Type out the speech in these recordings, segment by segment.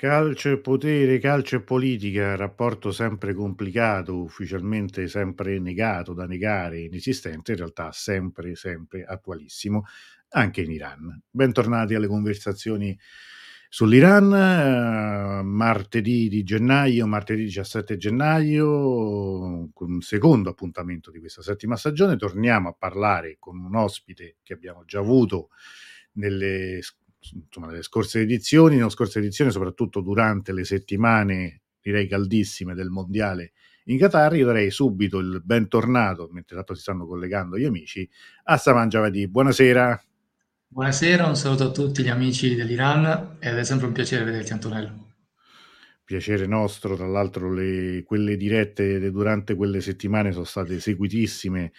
Calcio e potere, calcio e politica, rapporto sempre complicato, ufficialmente sempre negato, da negare, inesistente, in realtà sempre, sempre attualissimo, anche in Iran. Bentornati alle conversazioni sull'Iran, eh, martedì di gennaio, martedì 17 gennaio, con un secondo appuntamento di questa settima stagione, torniamo a parlare con un ospite che abbiamo già avuto nelle insomma, nelle scorse edizioni, nelle scorse edizioni, soprattutto durante le settimane, direi caldissime del mondiale in Qatar, io darei subito il bentornato, mentre tanto si stanno collegando gli amici, a Saman Javadi. Buonasera. Buonasera, un saluto a tutti gli amici dell'Iran ed è sempre un piacere vederti Antonello. Piacere nostro, tra l'altro le, quelle dirette durante quelle settimane sono state seguitissime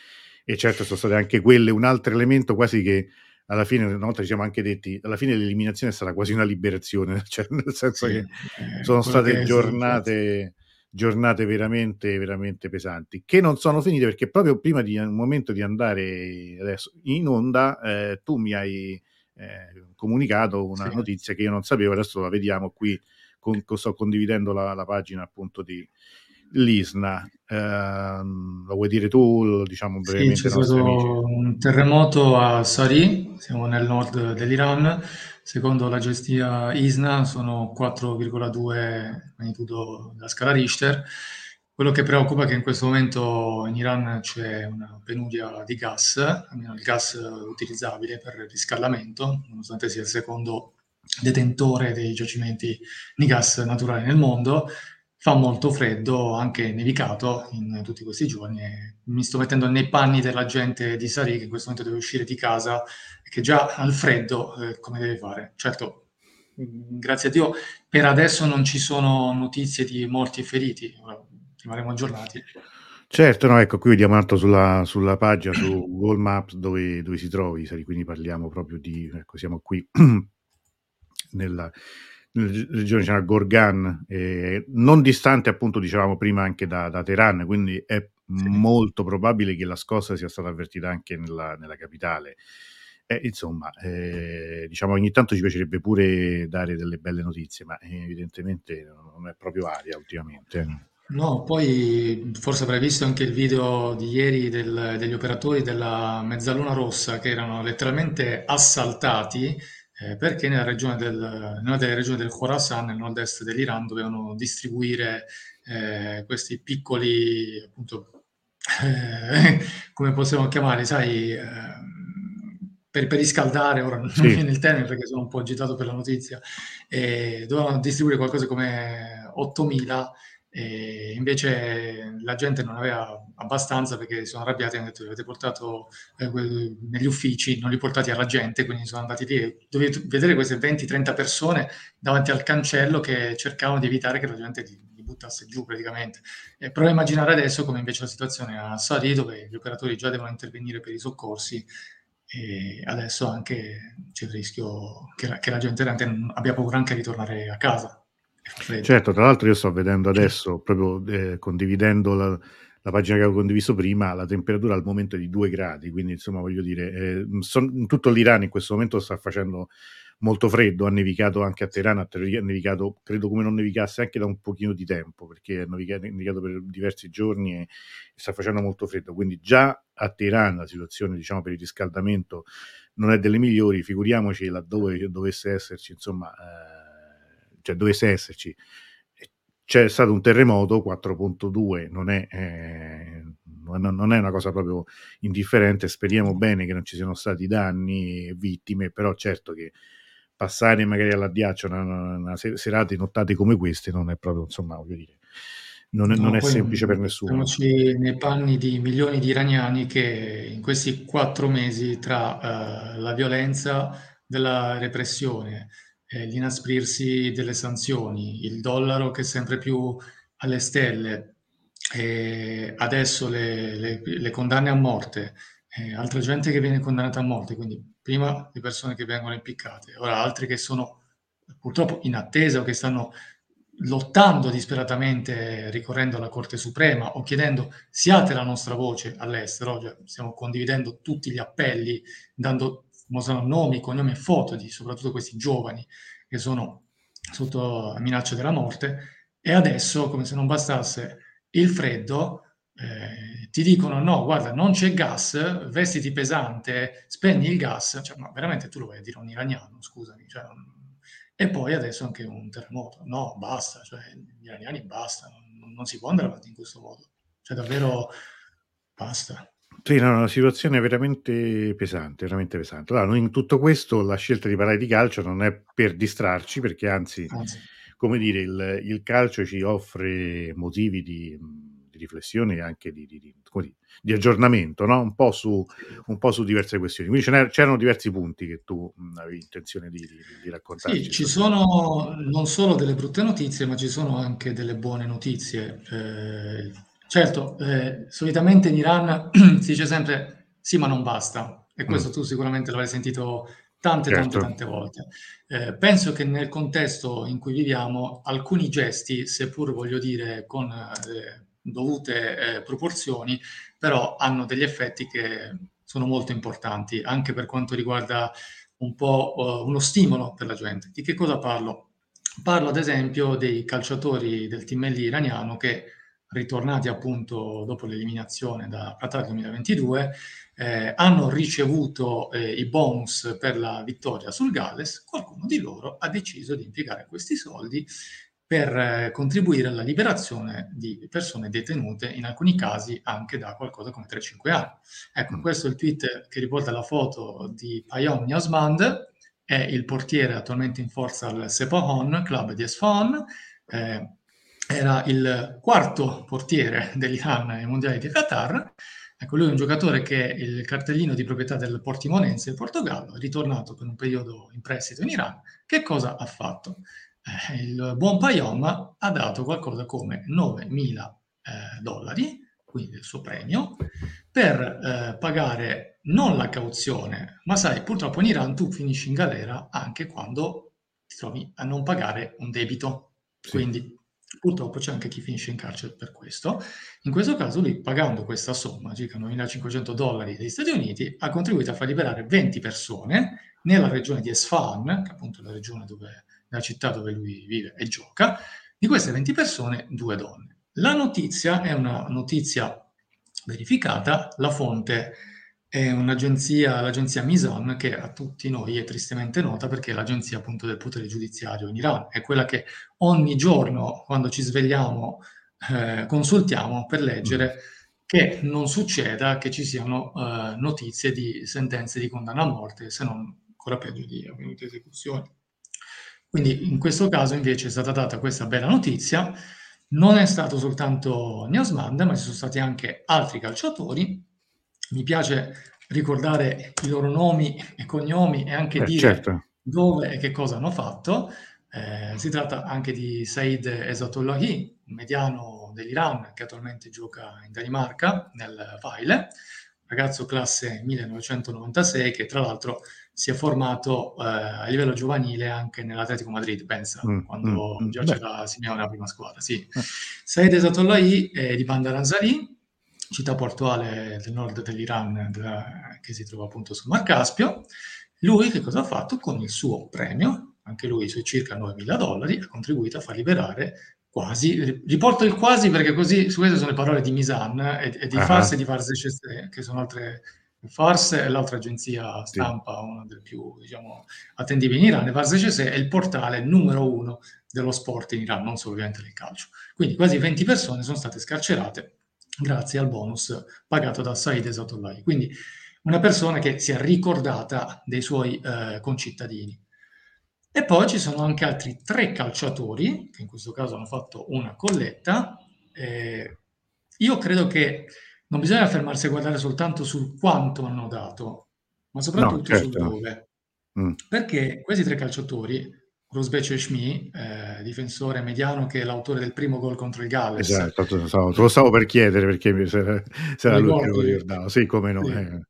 e certo sono state anche quelle un altro elemento quasi che alla fine, una volta ci siamo anche detti, alla fine l'eliminazione sarà quasi una liberazione, cioè nel senso sì, che eh, sono state che giornate, giornate veramente, veramente pesanti, che non sono finite perché proprio prima di un momento di andare adesso in onda, eh, tu mi hai eh, comunicato una sì. notizia che io non sapevo, adesso la vediamo qui, con, sto condividendo la, la pagina appunto di, l'ISNA. Eh, lo vuoi dire tu? Diciamo brevemente. Sì, c'è stato un terremoto a Sari, siamo nel nord dell'Iran. Secondo la gestia ISNA sono 4,2 magnitudo della scala Richter. Quello che preoccupa è che in questo momento in Iran c'è una penuria di gas, almeno il gas utilizzabile per il riscaldamento, nonostante sia il secondo detentore dei giacimenti di gas naturali nel mondo fa molto freddo, anche nevicato in tutti questi giorni. mi sto mettendo nei panni della gente di Sari che in questo momento deve uscire di casa e che già al freddo eh, come deve fare. Certo, grazie a Dio, per adesso non ci sono notizie di morti e feriti, rimarremo aggiornati. Certo, no, ecco, qui vediamo tanto sulla, sulla pagina su Google Maps dove, dove si trovi, quindi parliamo proprio di, ecco, siamo qui nella, regione c'era Gorgan, eh, non distante appunto dicevamo prima anche da, da Teheran, quindi è sì. molto probabile che la scossa sia stata avvertita anche nella, nella capitale. Eh, insomma, eh, diciamo ogni tanto ci piacerebbe pure dare delle belle notizie, ma evidentemente non è proprio aria ultimamente. No, poi forse avrai visto anche il video di ieri del, degli operatori della Mezzaluna Rossa che erano letteralmente assaltati eh, perché nella regione del, nella delle regioni del Khorasan, nel nord-est dell'Iran, dovevano distribuire eh, questi piccoli, appunto, eh, come possiamo chiamare, sai, ehm, per, per, riscaldare, ora non sì. viene il termine perché sono un po' agitato per la notizia, dovevano distribuire qualcosa come 8.000 e invece la gente non aveva abbastanza perché sono arrabbiati e hanno detto li avete portato eh, negli uffici, non li portati alla gente, quindi sono andati lì. Dovete vedere queste 20-30 persone davanti al cancello che cercavano di evitare che la gente li, li buttasse giù praticamente. E prova a immaginare adesso come invece la situazione a Sari, dove gli operatori già devono intervenire per i soccorsi e adesso anche c'è il rischio che la, che la gente abbia paura anche di tornare a casa. Certo, tra l'altro io sto vedendo adesso, proprio eh, condividendo la, la, pagina che avevo condiviso prima, la temperatura al momento è di 2 gradi, quindi insomma voglio dire, eh, son, tutto l'Iran in questo momento sta facendo molto freddo, ha nevicato anche a Teheran, ha nevicato, credo come non nevicasse anche da un pochino di tempo, perché ha nevicato, per diversi giorni e, e, sta facendo molto freddo, quindi già a Teheran la situazione diciamo per il riscaldamento non è delle migliori, figuriamoci laddove dovesse esserci insomma... Eh, cioè dovesse esserci. C'è stato un terremoto 4.2, non è, eh, non è una cosa proprio indifferente, speriamo bene che non ci siano stati danni e vittime, però certo che passare magari all'addiaccio una, una serate nottate come queste non è proprio, insomma, voglio dire, non è, no, non è semplice per nessuno. Siamoci nei panni di milioni di iraniani che in questi quattro mesi tra uh, la violenza della repressione, eh, l'inasprirsi delle sanzioni, il dollaro che è sempre più alle stelle, eh, adesso le, le, le, condanne a morte, eh, altra gente che viene condannata a morte, quindi prima le persone che vengono impiccate, ora altri che sono purtroppo in attesa o che stanno lottando disperatamente ricorrendo alla Corte Suprema o chiedendo siate la nostra voce all'estero, cioè, stiamo condividendo tutti gli appelli, dando mostrano nomi, cognomi e foto di soprattutto questi giovani che sono sotto minaccia della morte e adesso, come se non bastasse il freddo, eh, ti dicono no, guarda, non c'è gas, vestiti pesante, spegni il gas, cioè, ma veramente tu lo vuoi dire a un iraniano, scusami, cioè, e poi adesso anche un terremoto, no, basta, cioè, gli iraniani basta, non, non si può andare avanti in questo modo, cioè davvero basta. Sì, no, una situazione veramente pesante, veramente pesante. Allora, in tutto questo la scelta di parlare di calcio non è per distrarci, perché anzi, anzi. come dire, il, il, calcio ci offre motivi di, di riflessione e anche di, di, di aggiornamento, no? un, po su, un, po su, diverse questioni. Quindi c'erano diversi punti che tu avevi intenzione di, raccontare. Sì, ci sono non solo delle brutte notizie, ma ci sono anche delle buone notizie. Eh, Certo, eh, solitamente in Iran si dice sempre sì, ma non basta, e questo mm. tu sicuramente l'avrai sentito tante, certo. tante, tante volte. Eh, penso che nel contesto in cui viviamo alcuni gesti, seppur voglio dire con eh, dovute eh, proporzioni, però hanno degli effetti che sono molto importanti, anche per quanto riguarda un po' uh, uno stimolo per la gente. Di che cosa parlo? Parlo ad esempio dei calciatori del team iraniano che ritornati appunto dopo l'eliminazione da Qatar 2022, eh, hanno ricevuto eh, i bonus per la vittoria sul Galles, qualcuno di loro ha deciso di impiegare questi soldi per eh, contribuire alla liberazione di persone detenute, in alcuni casi anche da qualcosa come 3-5 anni. Ecco, mm. questo è il tweet che riporta la foto di Payom Niasmand, è il portiere attualmente in forza al Sepahan, club di Esfahan, eh, era il quarto portiere dell'Iran ai mondiali di Qatar. Ecco, lui è un giocatore che è il cartellino di proprietà del Portimonense in Portogallo, è ritornato per un periodo in prestito in Iran. Che cosa ha fatto? Eh, il buon Payom ha dato qualcosa come 9.000 eh, dollari, quindi il suo premio, per eh, pagare non la cauzione, ma sai, purtroppo in Iran tu finisci in galera anche quando ti trovi a non pagare un debito. Sì. Quindi Purtroppo c'è anche chi finisce in carcere per questo. In questo caso lui, pagando questa somma, circa 9.500 dollari degli Stati Uniti, ha contribuito a far liberare 20 persone nella regione di Esfahan, che è appunto la regione dove, la città dove lui vive e gioca. Di queste 20 persone, due donne. La notizia è una notizia verificata, la fonte è un'agenzia, l'agenzia Misan, che a tutti noi è tristemente nota perché è l'agenzia appunto del potere giudiziario in Iran, è quella che ogni giorno quando ci svegliamo eh, consultiamo per leggere che non succeda che ci siano eh, notizie di sentenze di condanna a morte, se non ancora peggio di avvenute esecuzioni. Quindi in questo caso invece è stata data questa bella notizia, non è stato soltanto Niasmand, ma ci sono stati anche altri calciatori mi piace ricordare i loro nomi e cognomi e anche eh, dire certo. dove e che cosa hanno fatto. Eh, si tratta anche di Said Esatullahi, un mediano dell'Iran che attualmente gioca in Danimarca, nel Vaile, ragazzo classe 1996 che tra l'altro si è formato eh, a livello giovanile anche nell'Atletico Madrid, pensa, mm, quando mm, mm. già c'era Simeone la prima squadra. Sì. Eh. Said Esatullahi è di Bandar Anzali, città portuale del nord dell'Iran della, che si trova appunto sul Mar Caspio. Lui che cosa ha fatto? Con il suo premio, anche lui sui circa 9.000 dollari, ha contribuito a far liberare quasi, riporto il quasi perché così su queste sono le parole di Misan e, e di uh-huh. Fars e di Fars che sono altre Fars è l'altra agenzia stampa, sì. una delle più diciamo, attendibili in Iran, e Fars è il portale numero uno dello sport in Iran, non solo ovviamente del calcio. Quindi quasi 20 persone sono state scarcerate grazie al bonus pagato da Said Esatollai. Quindi una persona che si è ricordata dei suoi eh, concittadini. E poi ci sono anche altri tre calciatori, che in questo caso hanno fatto una colletta. Eh, io credo che non bisogna fermarsi a guardare soltanto sul quanto hanno dato, ma soprattutto no, certo. sul dove. Mm. Perché questi tre calciatori Rusbece Schmi, eh, difensore mediano che è l'autore del primo gol contro il Galles. Esatto, te lo stavo per chiedere perché se era, se era lui che lo ricordavo. Sì, come no. Sì. Eh.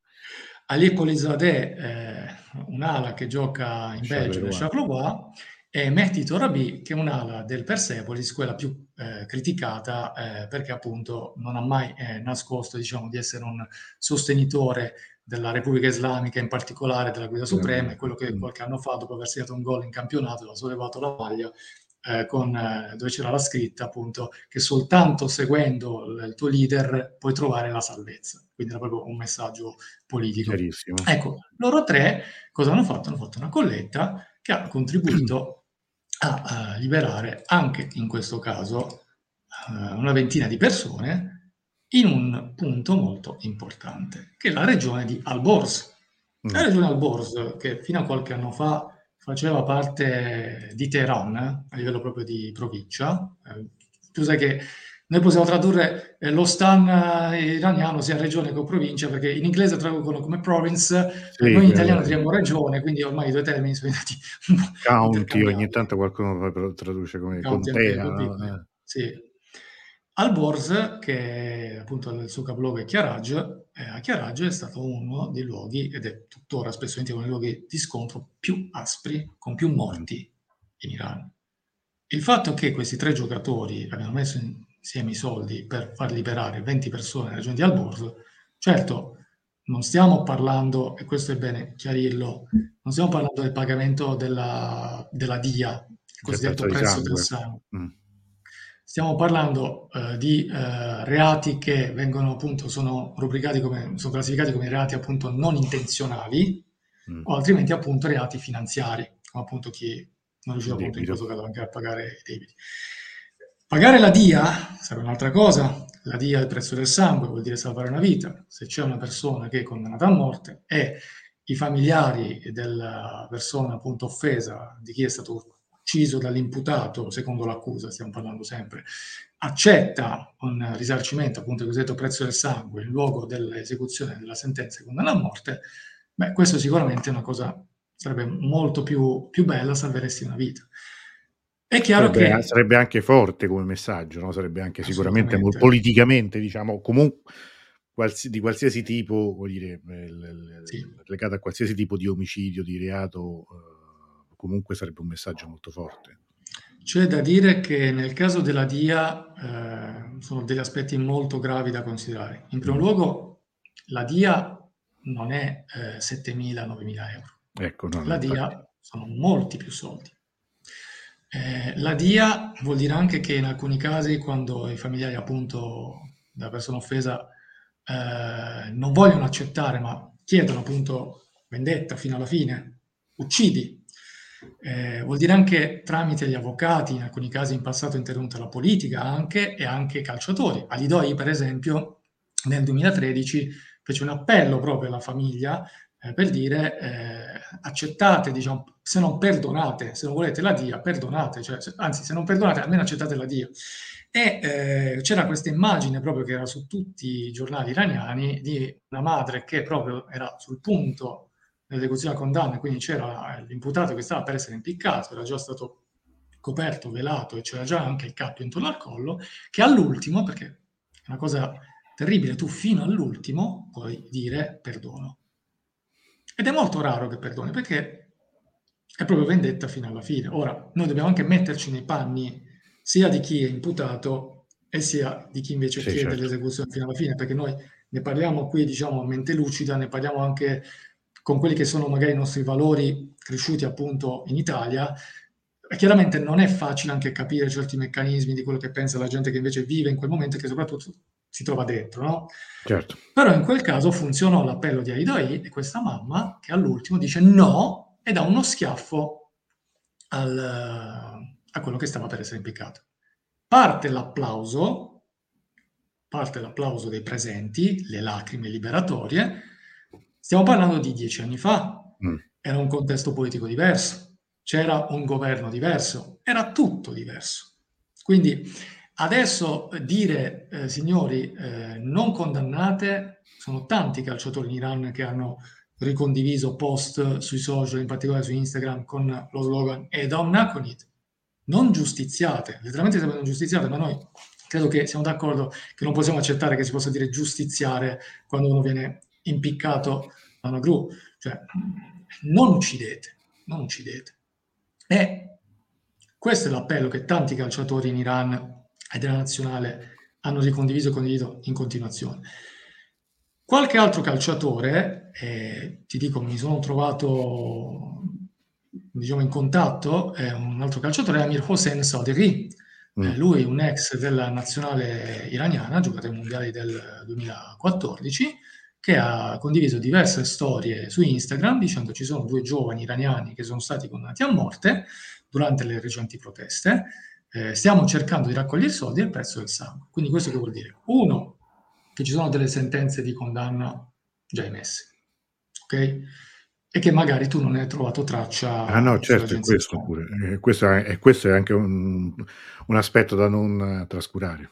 Ali Polizadeh, eh, un'ala che gioca in Belgio nel Charleroi, e Mehdi Torabi, che è un'ala del Persepolis, quella più eh, criticata eh, perché appunto non ha mai eh, nascosto diciamo, di essere un sostenitore della Repubblica Islamica, in particolare della Guida Suprema, è quello che qualche anno fa, dopo aver segnato un gol in campionato, ha sollevato la maglia eh, con, eh, dove c'era la scritta appunto che soltanto seguendo il, il tuo leader puoi trovare la salvezza. Quindi era proprio un messaggio politico. Chiarissimo. Ecco, loro tre cosa hanno fatto? Hanno fatto una colletta che ha contribuito a, a liberare anche in questo caso uh, una ventina di persone in un punto molto importante, che è la regione di Alborz. Mm. La regione Alborz, che fino a qualche anno fa faceva parte di Teheran, eh, a livello proprio di provincia. Eh, tu sai che noi possiamo tradurre eh, lo stan eh, iraniano sia regione che provincia, perché in inglese traducono come province, sì, noi in italiano diciamo regione, quindi ormai i due termini sono diventati County, ogni tanto qualcuno traduce come County contea. No? Eh. Sì, Alborz, che appunto il suo capoluogo è Chiaraj, eh, a Chiaraj è stato uno dei luoghi, ed è tuttora spesso uno dei luoghi di scontro più aspri, con più morti in Iran. Il fatto che questi tre giocatori abbiano messo insieme i soldi per far liberare 20 persone nella regione di Alborz, certo non stiamo parlando, e questo è bene chiarirlo, non stiamo parlando del pagamento della, della DIA, il cosiddetto prezzo del sangue. Mm Stiamo parlando eh, di eh, reati che vengono appunto, sono rubricati come, sono classificati come reati appunto non intenzionali mm. o altrimenti appunto reati finanziari, come appunto chi non riusciva appunto in questo caso anche a pagare i debiti. Pagare la DIA sarebbe un'altra cosa, la DIA è il prezzo del sangue, vuol dire salvare una vita. Se c'è una persona che è condannata a morte e i familiari della persona appunto offesa, di chi è stato ucciso dall'imputato, secondo l'accusa, stiamo parlando sempre, accetta un risarcimento, appunto il cosiddetto prezzo del sangue, in luogo dell'esecuzione della sentenza di condanna a morte, beh, questo sicuramente è una cosa, sarebbe molto più, più bella, salveresti una vita. È chiaro sarebbe, che... Sarebbe anche forte come messaggio, no? sarebbe anche sicuramente politicamente, diciamo, comunque di qualsiasi tipo, vuol dire, eh, sì. legato a qualsiasi tipo di omicidio, di reato, eh, comunque sarebbe un messaggio molto forte. C'è da dire che nel caso della DIA eh, sono degli aspetti molto gravi da considerare. In primo mm. luogo, la DIA non è eh, 7.000-9.000 euro. Ecco, no, la DIA infatti. sono molti più soldi. Eh, la DIA vuol dire anche che in alcuni casi, quando i familiari appunto della persona offesa eh, non vogliono accettare, ma chiedono appunto vendetta fino alla fine, uccidi, eh, vuol dire anche tramite gli avvocati, in alcuni casi in passato intervenuta la politica anche, e anche i calciatori. Alidoi, per esempio, nel 2013 fece un appello proprio alla famiglia eh, per dire eh, accettate, diciamo, se non perdonate, se non volete la DIA, perdonate, cioè, se, anzi se non perdonate almeno accettate la DIA. E eh, c'era questa immagine proprio che era su tutti i giornali iraniani di una madre che proprio era sul punto nell'esecuzione della condanna, quindi c'era l'imputato che stava per essere impiccato, era già stato coperto, velato e c'era già anche il cappio intorno al collo, che all'ultimo, perché è una cosa terribile, tu fino all'ultimo puoi dire perdono. Ed è molto raro che perdoni, perché è proprio vendetta fino alla fine. Ora, noi dobbiamo anche metterci nei panni sia di chi è imputato e sia di chi invece sì, chiede certo. l'esecuzione fino alla fine, perché noi ne parliamo qui, diciamo, a mente lucida, ne parliamo anche con quelli che sono magari i nostri valori cresciuti appunto in Italia, chiaramente non è facile anche capire certi meccanismi di quello che pensa la gente che invece vive in quel momento e che soprattutto si trova dentro, no? Certo. Però in quel caso funzionò l'appello di Aidoi e questa mamma che all'ultimo dice no e dà uno schiaffo al, a quello che stava per essere impiccato. Parte l'applauso, parte l'applauso dei presenti, le lacrime liberatorie, Stiamo parlando di dieci anni fa, mm. era un contesto politico diverso, c'era un governo diverso, era tutto diverso. Quindi adesso dire, eh, signori, eh, non condannate, sono tanti calciatori in Iran che hanno ricondiviso post sui social, in particolare su Instagram, con lo slogan Edom Nakonit, non giustiziate, letteralmente non giustiziate, ma noi credo che siamo d'accordo che non possiamo accettare che si possa dire giustiziare quando uno viene impiccato da una gru. Cioè, non uccidete, non uccidete. E questo è l'appello che tanti calciatori in Iran e della nazionale hanno ricondiviso e condiviso in continuazione. Qualche altro calciatore, eh, ti dico, mi sono trovato diciamo, in contatto, è un altro calciatore, Amir Hossein Sadeghi. Mm. Eh, lui è un ex della nazionale iraniana, ha giocato ai mondiali del 2014, che ha condiviso diverse storie su Instagram dicendo ci sono due giovani iraniani che sono stati condannati a morte durante le recenti proteste, eh, stiamo cercando di raccogliere soldi al prezzo del sangue. Quindi questo che vuol dire? Uno, che ci sono delle sentenze di condanna già emesse, ok? E che magari tu non hai trovato traccia. Ah no, certo, è questo pure. Eh, questo, è, questo è anche un, un aspetto da non trascurare.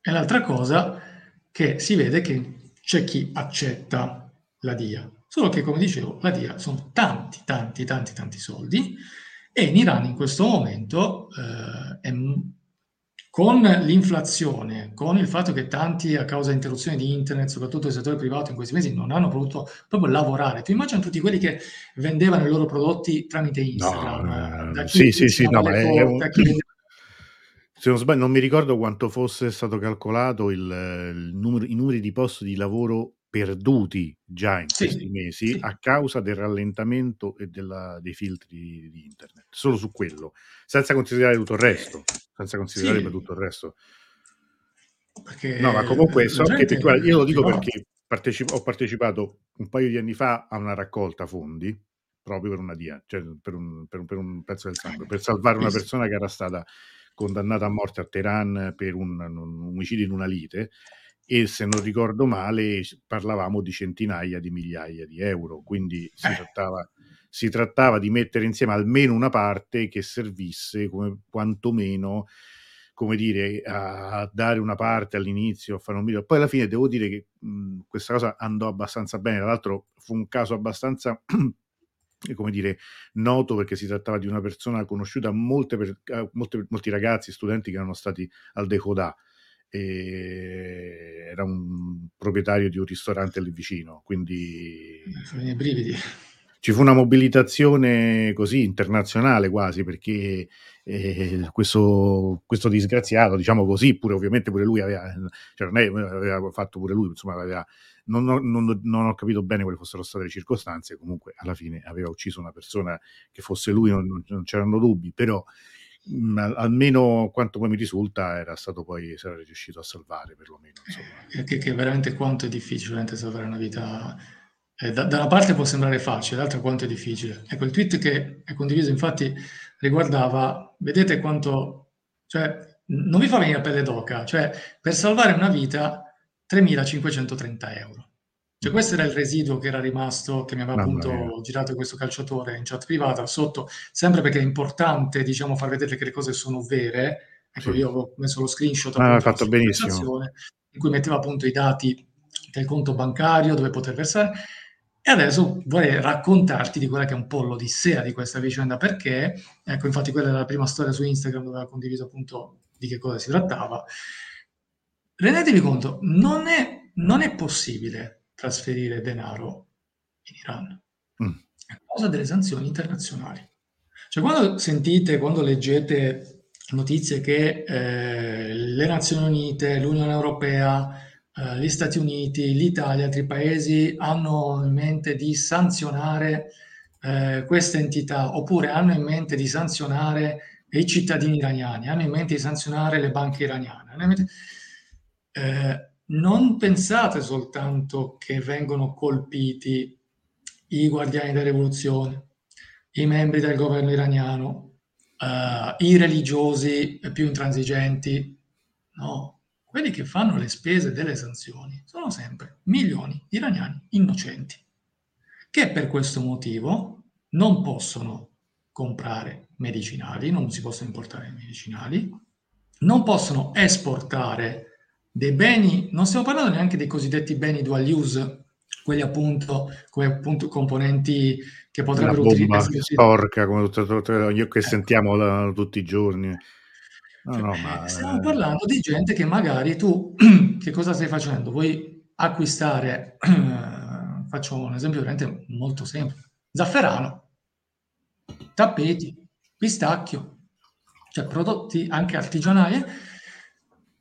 E l'altra cosa che si vede che c'è chi accetta la DIA, solo che come dicevo la DIA sono tanti, tanti, tanti, tanti soldi e in Iran in questo momento eh, è, con l'inflazione, con il fatto che tanti a causa di interruzione di internet, soprattutto nel settore privato in questi mesi, non hanno potuto proprio lavorare. Tu immagini tutti quelli che vendevano i loro prodotti tramite Instagram. No, eh, sì, sì, sì, no, ma è un... Se non sbaglio, non mi ricordo quanto fosse stato calcolato il, il numero, i numeri di posti di lavoro perduti già in sì, questi mesi sì. a causa del rallentamento e della, dei filtri di internet. Solo su quello, senza considerare tutto il resto. Senza considerare sì. per tutto il resto. Perché no, ma comunque so che guarda, io lo dico perché partecip- ho partecipato un paio di anni fa a una raccolta fondi proprio per una dia, cioè per un, per un, per un pezzo del sangue, per salvare una persona che era stata condannata a morte a Teheran per un, un omicidio in una lite e se non ricordo male parlavamo di centinaia di migliaia di euro, quindi si, eh. trattava, si trattava di mettere insieme almeno una parte che servisse come quantomeno come dire, a dare una parte all'inizio, a fare un video. Poi alla fine devo dire che mh, questa cosa andò abbastanza bene. Tra l'altro fu un caso abbastanza come dire, noto perché si trattava di una persona conosciuta molte, per, eh, molte, molti ragazzi, studenti che erano stati al Decodà. Era un proprietario di un ristorante lì vicino, quindi i brividi. Ci fu una mobilitazione così internazionale quasi perché eh, questo, questo, disgraziato, diciamo così, pure ovviamente pure lui aveva, cioè aveva fatto pure lui, insomma aveva non ho, non, non ho, capito bene quali fossero state le circostanze, comunque alla fine aveva ucciso una persona che fosse lui, non, non c'erano dubbi, però mm, almeno quanto poi mi risulta era stato poi, era riuscito a salvare perlomeno. Eh, che, che, veramente quanto è difficile salvare una vita. Eh, da, da, una parte può sembrare facile, dall'altra quanto è difficile. Ecco, il tweet che è condiviso infatti riguardava, vedete quanto, cioè, non vi fa venire a pelle d'oca, cioè per salvare una vita 3.530 euro. Cioè, questo era il residuo che era rimasto, che mi aveva Mamma appunto mia. girato questo calciatore in chat privata sotto, sempre perché è importante, diciamo, far vedere che le cose sono vere. Ecco, sì. io ho messo lo screenshot ah, fatto benissimo. in cui metteva appunto i dati del conto bancario dove poter versare. E adesso vorrei raccontarti di quella che è un po' l'odissea di questa vicenda, perché, ecco, infatti quella era la prima storia su Instagram dove aveva condiviso appunto di che cosa si trattava rendetevi conto, non è, non è possibile trasferire denaro in Iran mm. a causa delle sanzioni internazionali. Cioè, quando sentite, quando leggete notizie che eh, le Nazioni Unite, l'Unione Europea, eh, gli Stati Uniti, l'Italia, altri paesi hanno in mente di sanzionare eh, queste entità oppure hanno in mente di sanzionare i cittadini iraniani, hanno in mente di sanzionare le banche iraniane, eh, non pensate soltanto che vengono colpiti i guardiani della rivoluzione, i membri del governo iraniano, eh, i religiosi più intransigenti, no, quelli che fanno le spese delle sanzioni sono sempre milioni di iraniani innocenti, che per questo motivo non possono comprare medicinali, non si possono importare medicinali, non possono esportare dei beni, non stiamo parlando neanche dei cosiddetti beni dual use, quelli appunto come appunto componenti che potrebbero utilizzare. sporca, come tutto, tutto, io che ecco. sentiamo la, tutti i giorni. No, no, ma... Stiamo parlando di gente che magari tu, che cosa stai facendo? Vuoi acquistare, faccio un esempio veramente molto semplice, zafferano, tappeti, pistacchio, cioè prodotti anche artigianali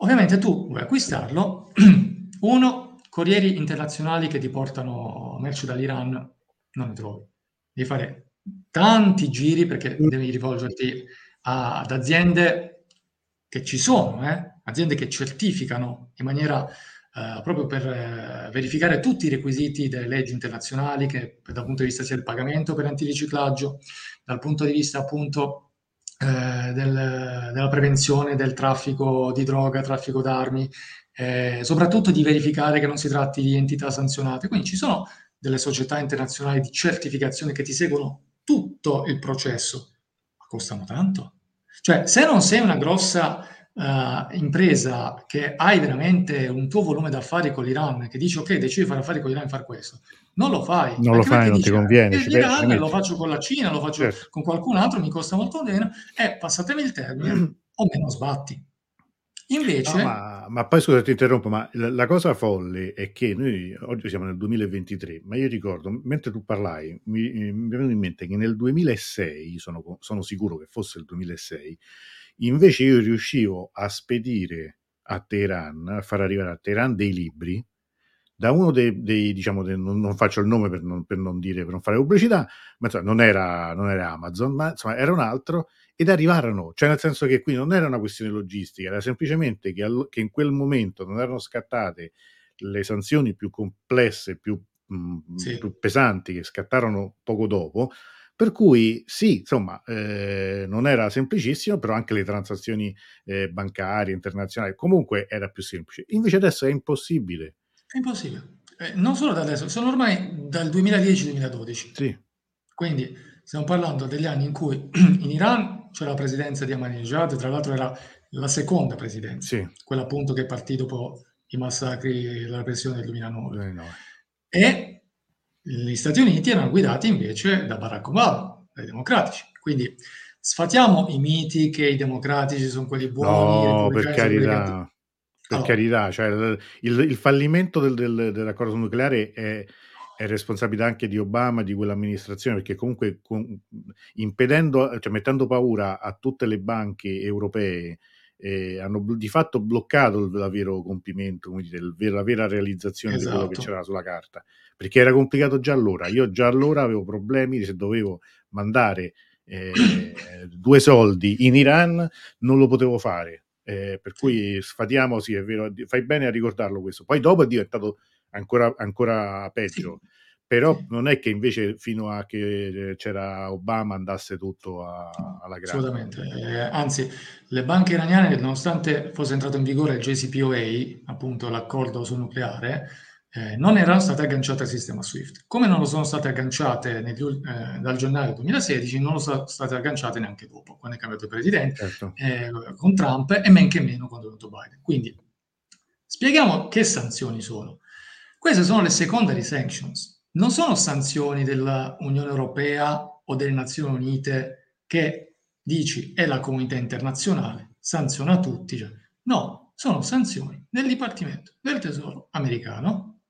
Ovviamente tu vuoi acquistarlo, uno, corrieri internazionali che ti portano merci dall'Iran non ne trovi. Devi fare tanti giri perché devi rivolgerti ad aziende che ci sono, eh? aziende che certificano in maniera eh, proprio per eh, verificare tutti i requisiti delle leggi internazionali, che dal punto di vista sia del pagamento per antiriciclaggio, dal punto di vista appunto eh, del, della prevenzione del traffico di droga, traffico d'armi, eh, soprattutto di verificare che non si tratti di entità sanzionate. Quindi ci sono delle società internazionali di certificazione che ti seguono tutto il processo, ma costano tanto. Cioè, se non sei una grossa uh, impresa che hai veramente un tuo volume d'affari con l'Iran, che dici ok, decidi di fare affari con l'Iran e far questo, non lo fai. Non lo fai, non dici, ti conviene. Eh, l'Iran lo faccio con la Cina, lo faccio certo. con qualcun altro, mi costa molto meno, e passatemi il termine, o meno sbatti. Invece... No, ma, ma, poi scusa ti interrompo, ma la, la, cosa folle è che noi oggi siamo nel 2023, ma io ricordo, mentre tu parlai, mi, mi è venuto in mente che nel 2006, sono, sono sicuro che fosse il 2006, Invece io riuscivo a spedire a Teheran, a far arrivare a Teheran dei libri da uno dei, dei diciamo, dei, non, non, faccio il nome per non, per non, dire, per non fare pubblicità, ma insomma, non, era, non era Amazon, ma insomma era un altro, ed arrivarono, cioè nel senso che qui non era una questione logistica, era semplicemente che, all, che in quel momento non erano scattate le sanzioni più complesse, più, mh, mm, sì. più pesanti che scattarono poco dopo, per cui sì, insomma, eh, non era semplicissimo, però anche le transazioni eh, bancarie, internazionali, comunque era più semplice. Invece adesso è impossibile. È impossibile. Eh, non solo da adesso, sono ormai dal 2010-2012. Sì. Quindi stiamo parlando degli anni in cui in Iran c'era la presidenza di Ahmadinejad, tra l'altro era la seconda presidenza, sì. quella appunto che partì dopo i massacri, la repressione del 2009. 2009. E gli Stati Uniti erano guidati invece da Barack Obama, dai democratici. Quindi sfatiamo i miti che i democratici sono quelli buoni. No, per carità. Per allora. carità, cioè, il, il, fallimento del, del, dell'accordo nucleare è, è, responsabilità anche di Obama, di quell'amministrazione, perché comunque con, impedendo, cioè mettendo paura a tutte le banche europee, eh, hanno di fatto bloccato il, vero compimento, dire, il, la vera realizzazione esatto. di quello che esatto. c'era sulla carta perché era complicato già allora. Io già allora avevo problemi se dovevo mandare eh, due soldi in Iran, non lo potevo fare. Eh, per cui sfatiamo, sì, è vero, fai bene a ricordarlo questo. Poi dopo è diventato ancora, ancora peggio. Sì. Però non è che invece fino a che c'era Obama andasse tutto a, alla grande. Assolutamente. Eh, anzi, le banche iraniane, nonostante fosse entrato in vigore il JCPOA, appunto l'accordo sul nucleare, eh, non erano state agganciate al sistema SWIFT. Come non lo sono state agganciate negli, eh, dal gennaio 2016, non lo sono state agganciate neanche dopo, quando è cambiato il presidente, certo. eh, con Trump e men che meno quando è venuto Biden. Quindi spieghiamo che sanzioni sono. Queste sono le secondary sanctions, non sono sanzioni dell'Unione Europea o delle Nazioni Unite che dici è la comunità internazionale, sanziona tutti. Cioè, no, sono sanzioni del Dipartimento del Tesoro americano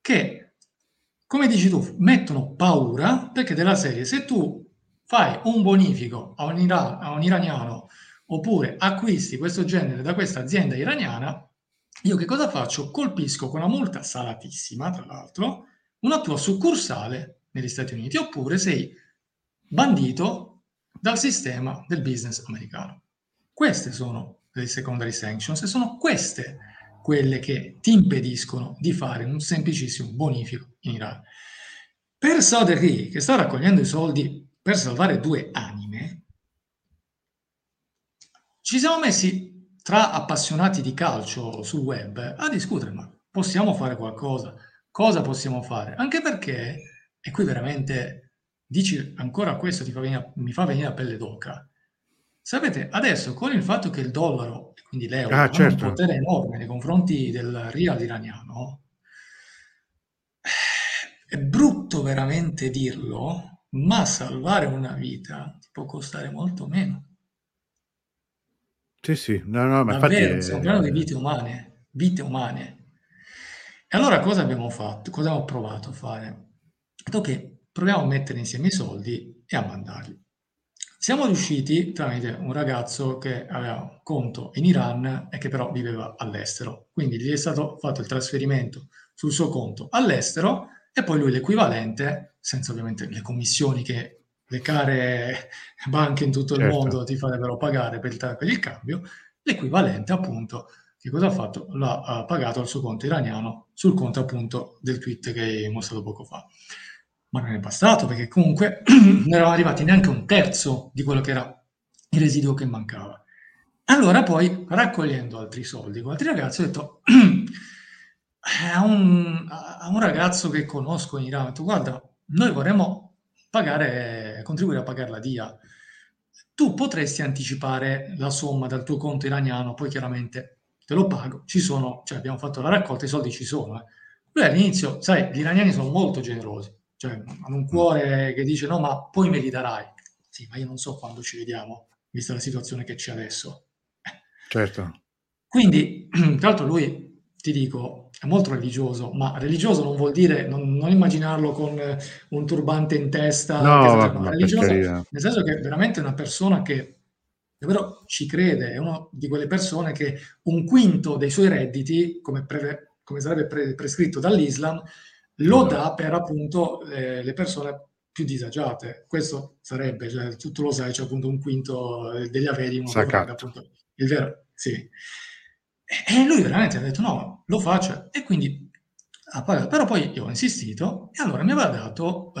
che, come dici tu, mettono paura perché della serie se tu fai un bonifico a un, ira- a un iraniano oppure acquisti questo genere da questa azienda iraniana, io che cosa faccio? Colpisco con una multa salatissima, tra l'altro, una tua succursale negli Stati Uniti, oppure sei bandito dal sistema del business americano. Queste sono le secondary sanctions e sono queste quelle che ti impediscono di fare un semplicissimo bonifico in Iran. Per Sodery, che sta raccogliendo i soldi per salvare due anime, ci siamo messi tra appassionati di calcio sul web a discutere, ma possiamo fare qualcosa? Cosa possiamo fare? Anche perché, e qui veramente dici ancora questo fa venire, mi fa venire la pelle d'oca, sapete, adesso con il fatto che il dollaro quindi l'euro ah, certo. ha un potere enorme nei confronti del real iraniano. È brutto veramente dirlo, ma salvare una vita ti può costare molto meno. Sì, sì, no, no, ma Davvero, infatti... stiamo parlando di vite umane, vite umane. E allora cosa abbiamo fatto? Cosa abbiamo provato a fare? Ok, proviamo a mettere insieme i soldi e a mandarli. Siamo riusciti tramite un ragazzo che aveva un conto in Iran e che però viveva all'estero. Quindi gli è stato fatto il trasferimento sul suo conto all'estero e poi lui l'equivalente, senza ovviamente le commissioni che le care banche in tutto il certo. mondo ti farebbero pagare per il, per il cambio, l'equivalente appunto che cosa ha fatto? L'ha pagato al suo conto iraniano sul conto appunto del tweet che hai mostrato poco fa. Ma non è bastato perché comunque non eravamo arrivati neanche un terzo di quello che era il residuo che mancava. Allora poi raccogliendo altri soldi con altri ragazzi ho detto a un, a un ragazzo che conosco in Iran, ho detto guarda noi vorremmo pagare, contribuire a pagare la DIA tu potresti anticipare la somma dal tuo conto iraniano, poi chiaramente te lo pago, ci sono, cioè abbiamo fatto la raccolta, i soldi ci sono. Eh. Lui all'inizio, sai, gli iraniani sono molto generosi, cioè hanno un cuore che dice no, ma poi me li darai. Sì, ma io non so quando ci vediamo, vista la situazione che c'è adesso. Certo. Quindi, tra l'altro lui, ti dico, è molto religioso, ma religioso non vuol dire non, non immaginarlo con un turbante in testa, no, no, religioso, nel senso che è veramente una persona che davvero ci crede, è una di quelle persone che un quinto dei suoi redditi, come, pre, come sarebbe pre, prescritto dall'Islam, lo dà per appunto eh, le persone più disagiate. Questo sarebbe, cioè, tu, tu lo sai, c'è appunto un quinto degli averi, uno appunto il vero, sì. E lui veramente ha detto no, lo faccio e quindi ha pagato. Però poi io ho insistito e allora mi aveva dato eh,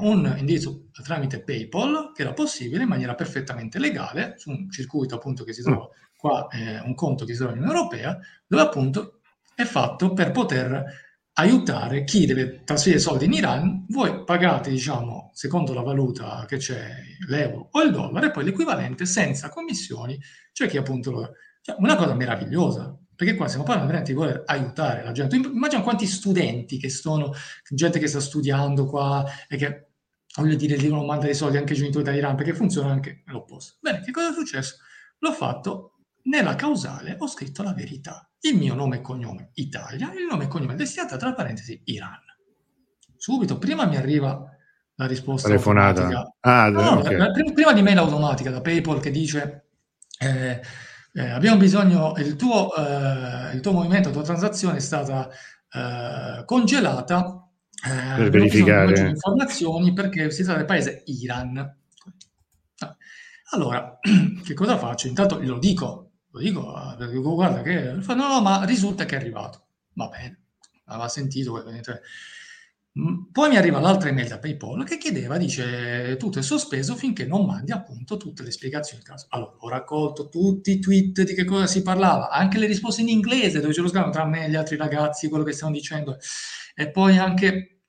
un indirizzo tramite PayPal che era possibile in maniera perfettamente legale su un circuito appunto che si trova qua, eh, un conto che si trova in Unione Europea, dove appunto è fatto per poter aiutare chi deve trasferire soldi in Iran, voi pagate, diciamo, secondo la valuta che c'è, l'euro o il dollaro, e poi l'equivalente senza commissioni, cioè chi appunto lo... Cioè, una cosa meravigliosa, perché qua stiamo parlando veramente di voler aiutare la gente. Immagina quanti studenti che sono, gente che sta studiando qua e che voglio dire, devono mandare i soldi anche ai genitori dall'Iran, perché funziona anche l'opposto. Bene, che cosa è successo? L'ho fatto nella causale, ho scritto la verità. Il mio nome e cognome Italia, il nome e cognome destinata tra parentesi Iran. Subito, prima mi arriva la risposta telefonata. Ah, no, okay. prima, prima, di mail automatica da PayPal che dice eh, eh, abbiamo bisogno, il tuo, eh, il tuo movimento, la tua transazione è stata eh, congelata eh, per verificare informazioni perché si tratta del paese Iran. Allora, che cosa faccio? Intanto glielo dico, lo dico, eh, guarda che no, no, ma risulta che è arrivato. Va bene, aveva sentito. Mm, poi mi arriva l'altra email da PayPal che chiedeva, dice, tutto è sospeso finché non mandi appunto tutte le spiegazioni del caso. Allora, ho raccolto tutti i tweet di che cosa si parlava, anche le risposte in inglese dove c'è lo scambio tra me e gli altri ragazzi, quello che stiamo dicendo, e poi anche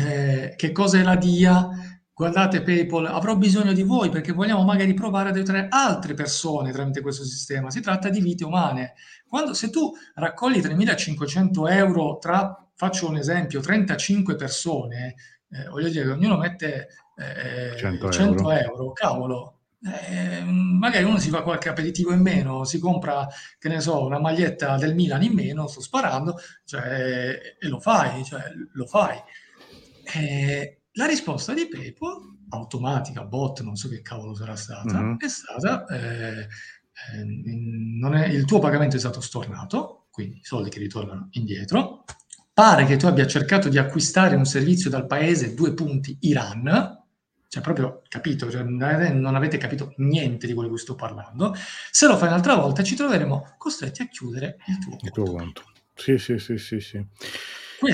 eh, che cosa è la DIA, guardate PayPal, avrò bisogno di voi perché vogliamo magari provare ad aiutare altre persone tramite questo sistema. Si tratta di vite umane. Quando, se tu raccogli 3.500 euro tra, faccio un esempio, 35 persone, eh, voglio dire, ognuno mette eh, 100, 100 euro. euro. cavolo, eh, magari uno si fa qualche aperitivo in meno, si compra, che ne so, una maglietta del Milan in meno, sto sparando, cioè, e lo fai, cioè, lo fai. Eh, la risposta di PayPal, automatica, bot, non so che cavolo sarà stata, mm-hmm. è stata, eh, eh, è, il tuo pagamento è stato stornato, quindi i soldi che ritornano indietro, pare che tu abbia cercato di acquistare un servizio dal paese due punti Iran, cioè proprio capito, cioè, non avete capito niente di quello di cui sto parlando, se lo fai un'altra volta ci troveremo costretti a chiudere il tuo, il tuo conto. Sì, sì, sì, sì, sì.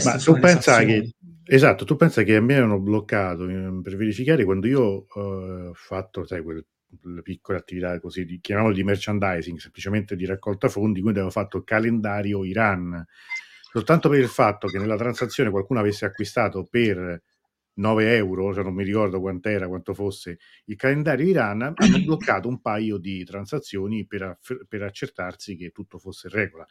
Ma tu pensa che Esatto, tu pensa che a me hanno bloccato eh, per verificare quando io eh, ho fatto, sai, quelle piccole attività così, di, chiamiamolo di merchandising, semplicemente di raccolta fondi, quindi avevo fatto calendario Iran, soltanto per il fatto che nella transazione qualcuno avesse acquistato per 9 euro, cioè non mi ricordo quant'era, quanto fosse il calendario Iran, hanno bloccato un paio di transazioni per, per accertarsi che tutto fosse in regola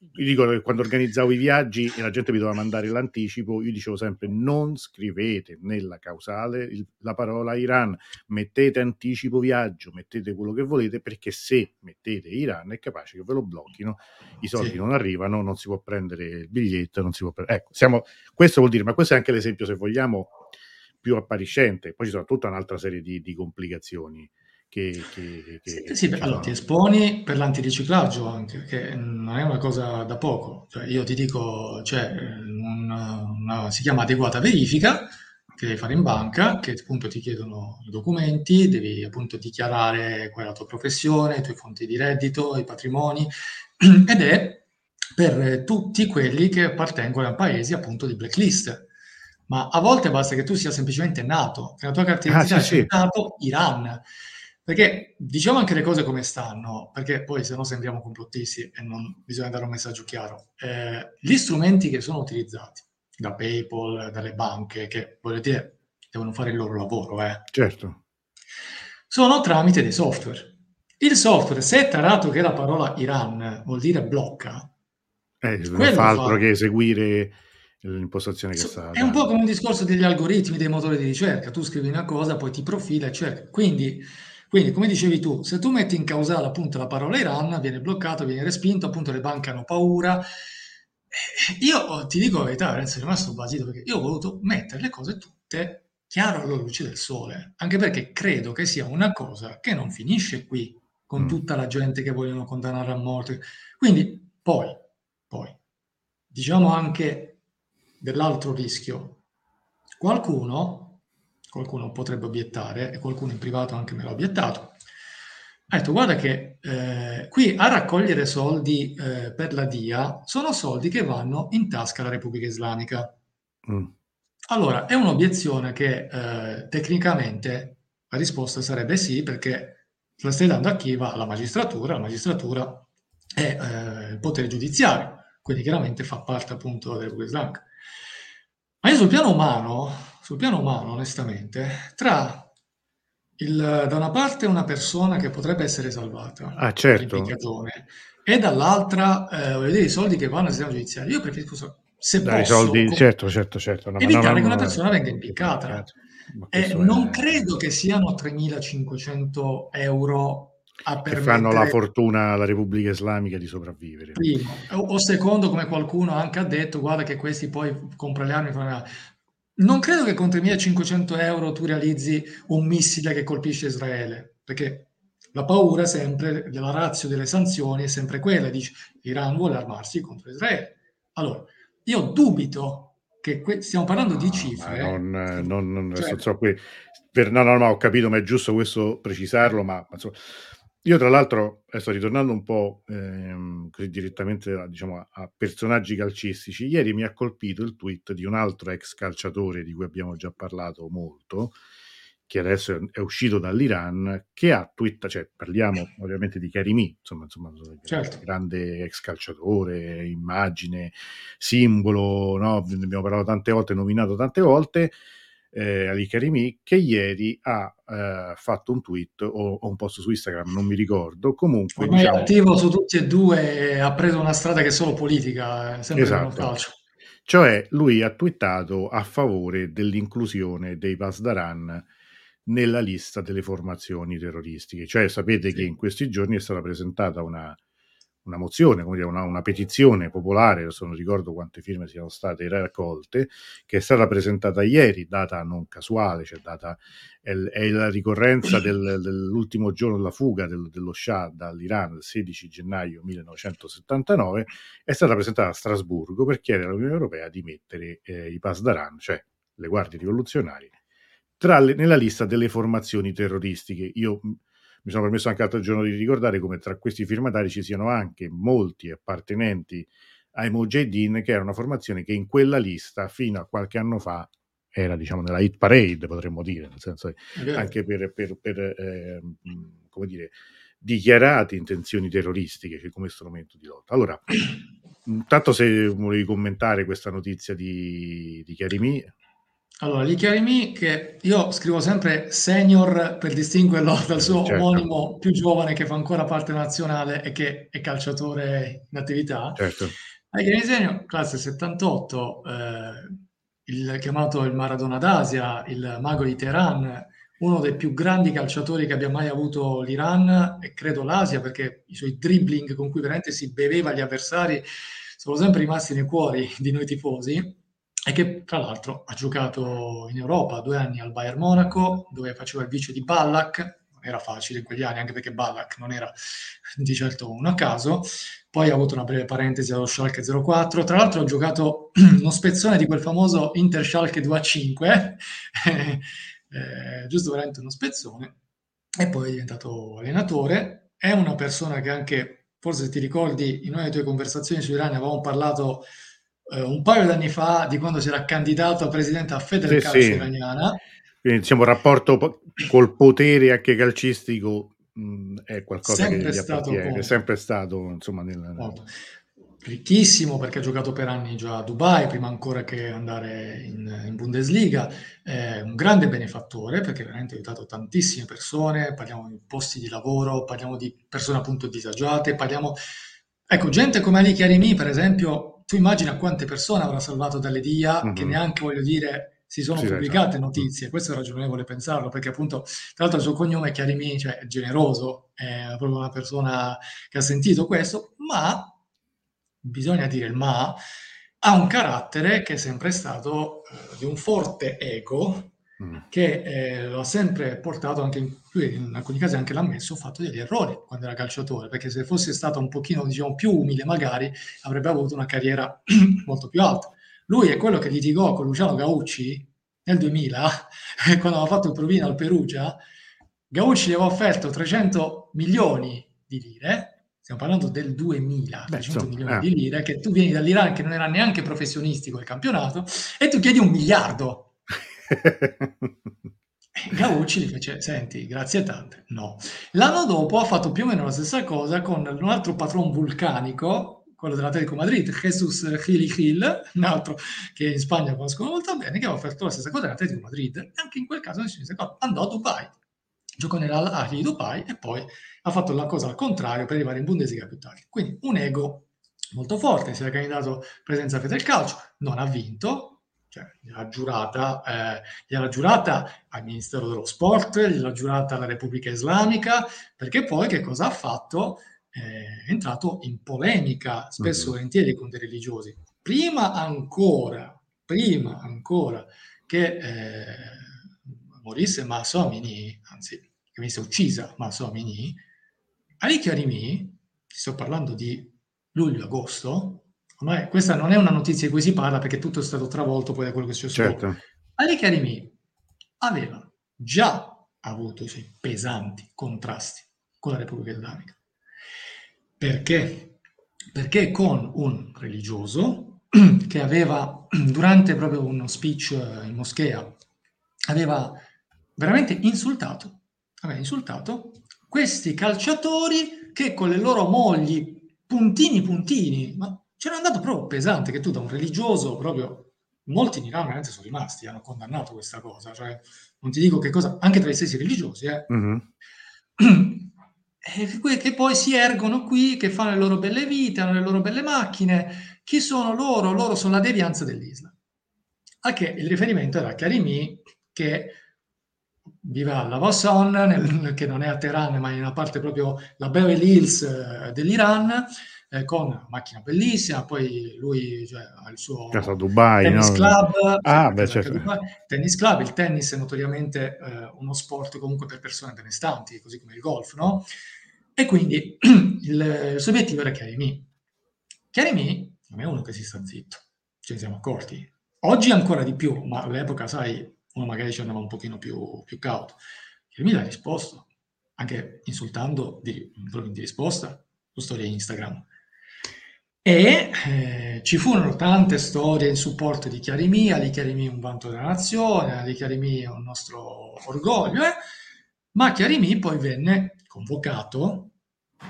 io dico che quando organizzavo i viaggi e la gente mi doveva mandare l'anticipo, io dicevo sempre non scrivete nella causale il, la parola Iran, mettete anticipo viaggio, mettete quello che volete, perché se mettete Iran è capace che ve lo blocchino, i soldi sì. non arrivano, non si può prendere il biglietto, non si può prendere... Ecco, siamo... questo vuol dire, ma questo è anche l'esempio, se vogliamo, più appariscente. Poi ci sono tutta un'altra serie di, di complicazioni che, che, che, sì, sì allora, ti esponi per l'antiriciclaggio anche, che non è una cosa da poco. Cioè, io ti dico, c'è cioè, una, una, si chiama adeguata verifica che devi fare in banca, che appunto ti chiedono i documenti, devi appunto dichiarare qual è la tua professione, i tuoi fonti di reddito, i patrimoni, ed è per tutti quelli che appartengono a paesi appunto di blacklist. Ma a volte basta che tu sia semplicemente nato, che la tua carta d'identità ah, sì, è sì. nato Iran perché diciamo anche le cose come stanno, perché poi se no sembriamo complottisti e non bisogna dare un messaggio chiaro. Eh, gli strumenti che sono utilizzati da PayPal, dalle banche, che voglio dire, devono fare il loro lavoro, eh. Certo. Sono tramite dei software. Il software, se è tarato che la parola Iran vuol dire blocca, eh, non fa altro fa... che eseguire l'impostazione che sta. È un po' come un discorso degli algoritmi dei motori di ricerca. Tu scrivi una cosa, poi ti profila e cerca. Quindi quindi, come dicevi tu, se tu metti in causale appunto la parola Iran, viene bloccato, viene respinto, appunto le banche hanno paura. Io ti dico la verità, Renzo, sono rimasto basito perché io ho voluto mettere le cose tutte chiaro alla luce del sole, anche perché credo che sia una cosa che non finisce qui con mm. tutta la gente che vogliono condannare a morte. Quindi, poi, poi, diciamo anche dell'altro rischio. Qualcuno qualcuno potrebbe obiettare, e qualcuno in privato anche me l'ha obiettato. Ha detto, guarda che eh, qui a raccogliere soldi eh, per la DIA sono soldi che vanno in tasca alla Repubblica Islamica. Mm. Allora, è un'obiezione che eh, tecnicamente la risposta sarebbe sì, perché la stai dando a chi va alla magistratura, la magistratura è eh, il potere giudiziario, quindi chiaramente fa parte appunto della Repubblica Islamica. Ma io sul piano umano sul piano umano, onestamente, tra il, da una parte una persona che potrebbe essere salvata, ah, certo. e dall'altra eh, dire, i soldi che vanno al sistema giudiziario. Io preferisco, se Dai, posso, soldi, com- certo, certo, certo. No, evitare no, no, che una persona venga impiccata. E non è... credo che siano 3.500 euro a che fanno la fortuna alla Repubblica Islamica di sopravvivere. Primo. O, o, secondo, come qualcuno anche ha detto, guarda che questi poi comprano le armi. Non credo che con 3.500 euro tu realizzi un missile che colpisce Israele, perché la paura sempre, della razza delle sanzioni è sempre quella, dice l'Iran vuole armarsi contro Israele. Allora, io dubito che que- stiamo parlando di cifre. Non, non, non cioè, so, qui, per, no, no, no, ho capito, ma è giusto questo precisarlo, ma insomma, io tra l'altro, sto ritornando un po' ehm, così direttamente diciamo, a, a, personaggi calcistici, ieri mi ha colpito il tweet di un altro ex calciatore di cui abbiamo già parlato molto, che adesso è, è uscito dall'Iran, che ha twittato, cioè parliamo ovviamente di Karimi, insomma, insomma certo. grande ex calciatore, immagine, simbolo, no? ne abbiamo parlato tante volte, nominato tante volte, eh, Ali Karimi, che ieri ha eh, fatto un tweet o, o, un post su Instagram, non mi ricordo. Comunque, Ormai diciamo, è attivo su tutti e due, ha preso una strada che è solo politica, eh, sempre esatto. calcio. Cioè, lui ha twittato a favore dell'inclusione dei Pasdaran nella lista delle formazioni terroristiche. Cioè, sapete sì. che in questi giorni è stata presentata una, una mozione, come dire, una, una, petizione popolare, adesso non ricordo quante firme siano state raccolte, che è stata presentata ieri, data non casuale, cioè data, è, è la ricorrenza del, dell'ultimo giorno della fuga del, dello Shah dall'Iran, il 16 gennaio 1979, è stata presentata a Strasburgo per chiedere all'Unione Europea di mettere eh, i Pasdaran, cioè le guardie rivoluzionarie, le, nella lista delle formazioni terroristiche. Io mi sono permesso anche l'altro giorno di ricordare come tra questi firmatari ci siano anche molti appartenenti ai Mujahideen, che era una formazione che in quella lista fino a qualche anno fa era diciamo nella hit parade potremmo dire nel senso anche per, per, per eh, come dire dichiarate intenzioni terroristiche come strumento di lotta. Allora intanto se volevi commentare questa notizia di, di Karimi allora, gli Chiarimi, che io scrivo sempre senior per distinguerlo dal suo certo. omonimo più giovane che fa ancora parte nazionale e che è calciatore in attività. Certo. Chiarimi Senior, classe 78, eh, il, chiamato il Maradona d'Asia, il mago di Teheran, uno dei più grandi calciatori che abbia mai avuto l'Iran e credo l'Asia perché i suoi dribbling con cui veramente si beveva gli avversari sono sempre rimasti nei cuori di noi tifosi e che tra l'altro ha giocato in Europa due anni al Bayern Monaco, dove faceva il vice di Ballack, era facile in quegli anni, anche perché Ballack non era di certo un a caso. Poi ha avuto una breve parentesi allo Schalke 04. Tra l'altro ho giocato uno spezzone di quel famoso Inter Schalke 2 a 5, eh, giusto veramente uno spezzone. E poi è diventato allenatore. È una persona che anche, forse ti ricordi, in una delle tue conversazioni su Iran avevamo parlato eh, un paio d'anni fa di quando si era candidato a presidente a Federcalcio sì, iraniana. Quindi diciamo, il rapporto col potere anche calcistico mh, è qualcosa sempre che gli appartiene, è sempre stato insomma nel, ricchissimo perché ha giocato per anni già a Dubai prima ancora che andare in, in Bundesliga. È un grande benefattore perché veramente ha aiutato tantissime persone. Parliamo di posti di lavoro parliamo di persone appunto disagiate parliamo ecco gente come Ali Karimi per esempio tu immagina quante persone avrà salvato dalle DIA mm-hmm. che neanche voglio dire si sono sì, pubblicate esatto. notizie, questo è ragionevole pensarlo, perché appunto, tra l'altro il suo cognome è Chiarimi, cioè è generoso, è proprio una persona che ha sentito questo, ma, bisogna dire il ma, ha un carattere che è sempre stato eh, di un forte ego, Mm. che eh, lo ha sempre portato anche in, in alcuni casi anche l'ha ammesso, ha fatto degli errori quando era calciatore, perché se fosse stato un pochino diciamo, più umile magari avrebbe avuto una carriera molto più alta. Lui è quello che litigò con Luciano Gaucci nel 2000, quando aveva fatto il provino al Perugia, Gaucci gli aveva offerto 300 milioni di lire, stiamo parlando del 2000, Beh, 300 insomma, milioni eh. di lire, che tu vieni dall'Iran che non era neanche professionistico il campionato, e tu chiedi un miliardo Gaucci gli fece, senti, grazie tante. No. L'anno dopo ha fatto più o meno la stessa cosa con un altro patron vulcanico, quello dell'Atletico Madrid, Jesus Gili Gil, un altro che in Spagna conoscono molto bene, che ha offerto la stessa cosa all'Atletico Madrid. E anche in quel caso andò a Dubai, giocò nell'Al di Dubai e poi ha fatto la cosa al contrario per arrivare in Bundesliga più tardi. Quindi un ego molto forte, si era candidato presenza Calcio, non ha vinto, cioè, gliel'ha giurata, eh, gliel'ha giurata al Ministero dello Sport, gliel'ha giurata alla Repubblica Islamica, perché poi che cosa ha fatto? Eh, è entrato in polemica, spesso e volentieri con dei religiosi. Prima ancora, prima ancora che eh, morisse Amini, anzi, che venisse uccisa Maso Amini, Ali Karimi, sto parlando di luglio-agosto, ormai questa non è una notizia di cui si parla perché tutto è stato travolto poi da quello che è successo. Certo. Ali Karimi aveva già avuto i suoi pesanti contrasti con la Repubblica Islamica. Perché? Perché con un religioso che aveva, durante proprio uno speech in moschea, aveva veramente insultato, aveva insultato questi calciatori che con le loro mogli puntini puntini, ma c'era andato proprio pesante che tu da un religioso proprio molti in Iran veramente sono rimasti, hanno condannato questa cosa, cioè non ti dico che cosa, anche tra i stessi religiosi, eh. Mm-hmm. E che poi si ergono qui, che fanno le loro belle vite, hanno le loro belle macchine. Chi sono loro? Loro sono la devianza dell'Islam. A che il riferimento era Karimi, che vive a Lavasson, che non è a Teheran, ma in una parte proprio la Beverly Hills eh, dell'Iran, eh, con una macchina bellissima, poi lui cioè, ha il suo Casa Dubai, tennis no? club, ah, beh, certo. Dubai, tennis club, il tennis è notoriamente eh, uno sport comunque per persone benestanti, così come il golf, no? E quindi il, il suo obiettivo era Karimi. Karimi non è uno che si sta zitto, ce ne siamo accorti. Oggi ancora di più, ma all'epoca, sai, uno magari ci andava un pochino più, più cauto. Karimi l'ha risposto, anche insultando di, di risposta su storia Instagram. E eh, ci furono tante storie in supporto di Chiarimì, Ali Chiarimì è un vanto della nazione, Ali Chiarimì è un nostro orgoglio, eh? ma Chiarimì poi venne convocato,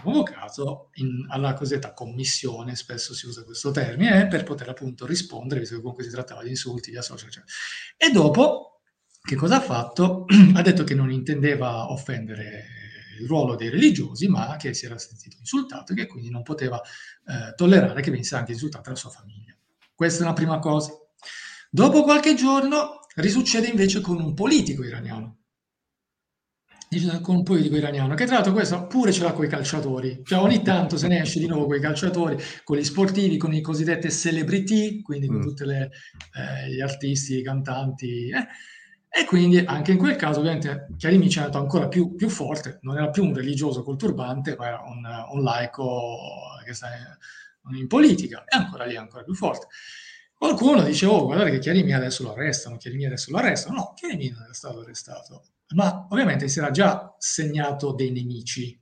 convocato in, alla cosiddetta commissione, spesso si usa questo termine, eh, per poter appunto rispondere, visto che comunque si trattava di insulti, di associ, eccetera. E dopo, che cosa ha fatto? ha detto che non intendeva offendere il ruolo dei religiosi, ma che si era sentito insultato e che quindi non poteva eh, tollerare che venisse anche insultata la sua famiglia. Questa è una prima cosa. Dopo qualche giorno risuccede invece con un politico iraniano. Con un politico iraniano, che tra l'altro questo pure ce l'ha con i calciatori, cioè ogni tanto se ne esce di nuovo con i calciatori, con gli sportivi, con i cosiddetti celebrity, quindi con mm. tutti eh, gli artisti, i cantanti. Eh. E quindi anche in quel caso ovviamente Chiarimi ci è andato ancora più, più, forte, non era più un religioso col turbante, ma era un, un laico che sta in politica, e ancora lì ancora più forte. Qualcuno dice, oh, guardate che Chiarimi adesso lo arrestano, Chiarimi adesso lo arrestano. No, Chiarimi non è stato arrestato, ma ovviamente si era già segnato dei nemici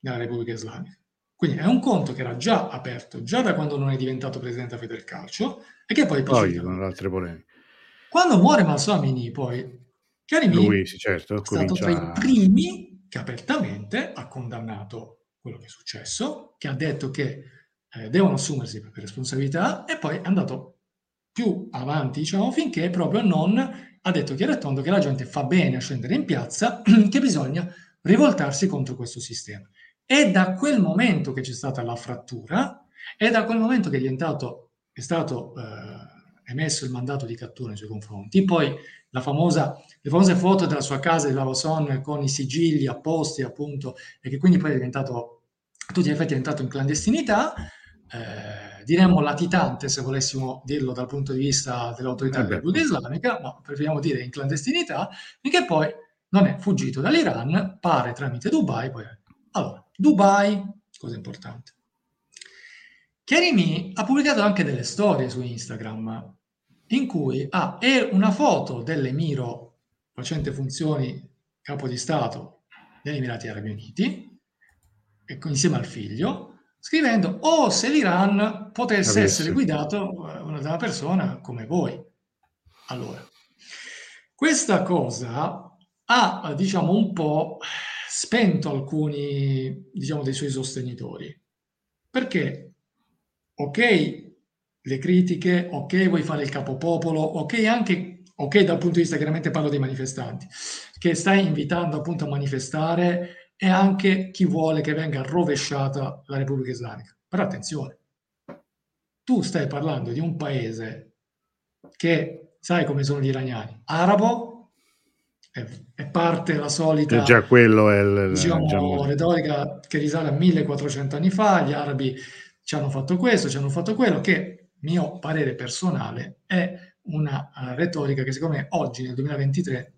nella Repubblica Islamica. Quindi è un conto che era già aperto, già da quando non è diventato presidente a Calcio, e che poi... Poi con altre polemiche. Quando muore Malsamini, poi, Chiarimi Lui, sì, certo, è stato tra i primi che apertamente ha condannato quello che è successo, che ha detto che eh, devono assumersi per responsabilità e poi è andato più avanti, diciamo, finché proprio non ha detto chiaro e tondo che la gente fa bene a scendere in piazza, che bisogna rivoltarsi contro questo sistema. È da quel momento che c'è stata la frattura, è da quel momento che è diventato, è stato eh, emesso il mandato di cattura nei suoi confronti, poi la famosa, le famose foto della sua casa di Lavason con i sigilli apposti appunto, e che quindi poi è diventato, a tutti gli effetti è diventato in clandestinità, eh, diremmo latitante se volessimo dirlo dal punto di vista dell'autorità eh della Repubblica Islamica, ma preferiamo dire in clandestinità, finché poi non è fuggito dall'Iran, pare tramite Dubai. Poi... Allora, Dubai, cosa importante. Kerimi ha pubblicato anche delle storie su Instagram in cui ha ah, una foto dell'emiro facente funzioni capo di Stato degli Emirati Arabi Uniti, insieme al figlio, scrivendo o oh, se l'Iran potesse Avesse. essere guidato eh, da una persona come voi. Allora, questa cosa ha, diciamo, un po' spento alcuni, diciamo, dei suoi sostenitori. Perché, ok, le critiche, ok, vuoi fare il capopopolo, ok, anche, ok, dal punto di vista, chiaramente parlo dei manifestanti, che stai invitando appunto a manifestare e anche chi vuole che venga rovesciata la Repubblica Islamica. Però attenzione, tu stai parlando di un paese che, sai come sono gli iraniani, arabo, è, è parte la solita... E già quello è il, diciamo, diciamo... retorica che risale a 1400 anni fa, gli arabi ci hanno fatto questo, ci hanno fatto quello, che mio parere personale è una uh, retorica che secondo me oggi nel 2023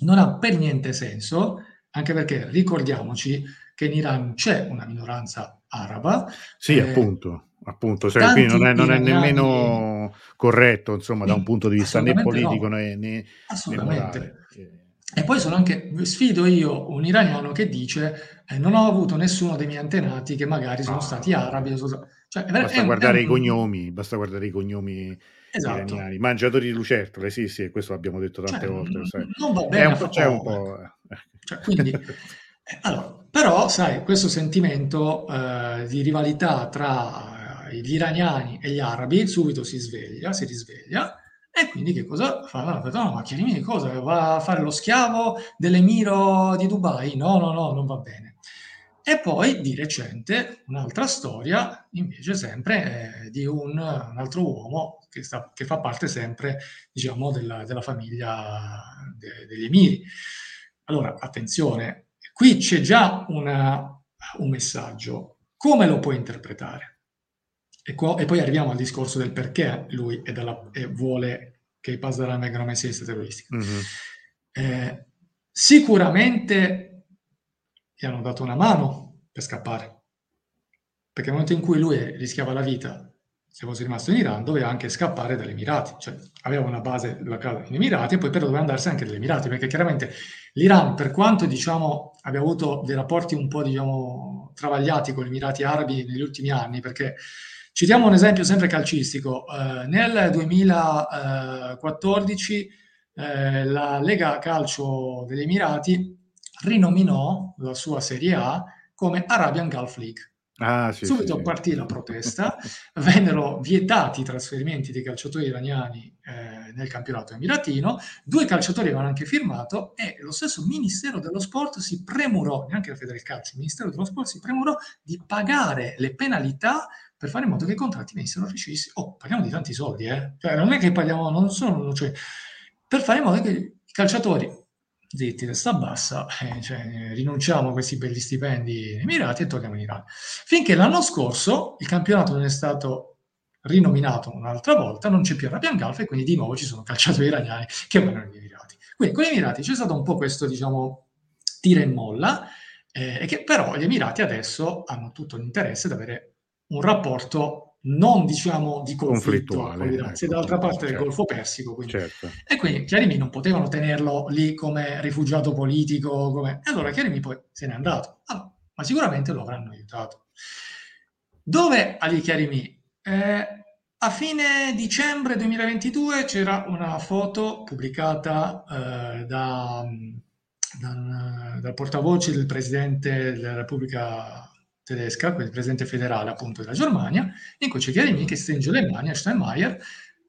non ha per niente senso anche perché ricordiamoci che in Iran c'è una minoranza araba. Sì, eh, appunto, appunto. Cioè, quindi non è, non è nemmeno corretto, insomma, da un punto di vista né politico no. né, né, Assolutamente. Né e poi sono anche, sfido io un iraniano che dice eh, non ho avuto nessuno dei miei antenati che magari sono stati arabi. Cioè, basta è, guardare è i cognomi, basta guardare i cognomi esatto. iraniani. Mangiatori di lucertole, sì, sì, questo l'abbiamo detto tante cioè, volte. Non va bene. Un c'è un po'... Cioè, quindi, eh, allora, però, sai, questo sentimento eh, di rivalità tra eh, gli iraniani e gli arabi subito si sveglia, si risveglia, e quindi che cosa fa? No, ma chiarimi cosa? Va a fare lo schiavo dell'emiro di Dubai? No, no, no, non va bene. E poi di recente un'altra storia, invece sempre eh, di un, un, altro uomo che, sta, che, fa parte sempre, diciamo, della, della famiglia de, degli emiri. Allora, attenzione, qui c'è già una, un messaggio. Come lo puoi interpretare? E, qua, e, poi arriviamo al discorso del perché lui dalla, vuole che i Pasdaran vengano messi in lista terroristica. Mm-hmm. Eh, sicuramente gli hanno dato una mano per scappare, perché nel momento in cui lui rischiava la vita se fosse rimasto in Iran, doveva anche scappare dagli Emirati, cioè aveva una base locale in Emirati e poi però doveva andarsene anche dagli Emirati, perché chiaramente l'Iran, per quanto diciamo, abbia avuto dei rapporti un po' diciamo, travagliati con gli Emirati Arabi negli ultimi anni, perché citiamo un esempio sempre calcistico, eh, nel 2014 eh, la Lega Calcio degli Emirati rinominò la sua Serie A come Arabian Gulf League. Ah, sì, Subito sì, partì la protesta, vennero vietati i trasferimenti dei calciatori iraniani eh, nel campionato emiratino, due calciatori avevano anche firmato e lo stesso Ministero dello Sport si premurò, neanche la Federcalcio, il Ministero dello Sport si premurò di pagare le penalità per fare in modo che i contratti venissero rescissi. Oh, parliamo di tanti soldi, eh? Cioè, non è che parliamo, non sono, cioè, per fare in modo che i calciatori zitti, testa bassa, eh, cioè, rinunciamo a questi belli stipendi Emirati e torniamo in Iran. Finché l'anno scorso il campionato non è stato rinominato un'altra volta, non c'è più Arabian Gulf e quindi di nuovo ci sono calciatori iraniani che vanno negli Emirati. Quindi con gli Emirati c'è stato un po' questo, diciamo, tira e molla, eh, che però gli Emirati adesso hanno tutto l'interesse ad avere un rapporto non diciamo di conflitto con l'Iran, ecco, dall'altra parte certo. del Golfo Persico. Quindi. Certo. E quindi Chiarimi non potevano tenerlo lì come rifugiato politico, come... e allora Chiarimi poi se n'è andato. Allora, ma sicuramente lo avranno aiutato. Dove Ali Chiarimi? Eh, a fine dicembre 2022 c'era una foto pubblicata eh, da, da, dal portavoce del presidente della Repubblica tedesca, il presidente federale appunto della Germania, in cui c'è Chiarini che stringe le mani a Steinmeier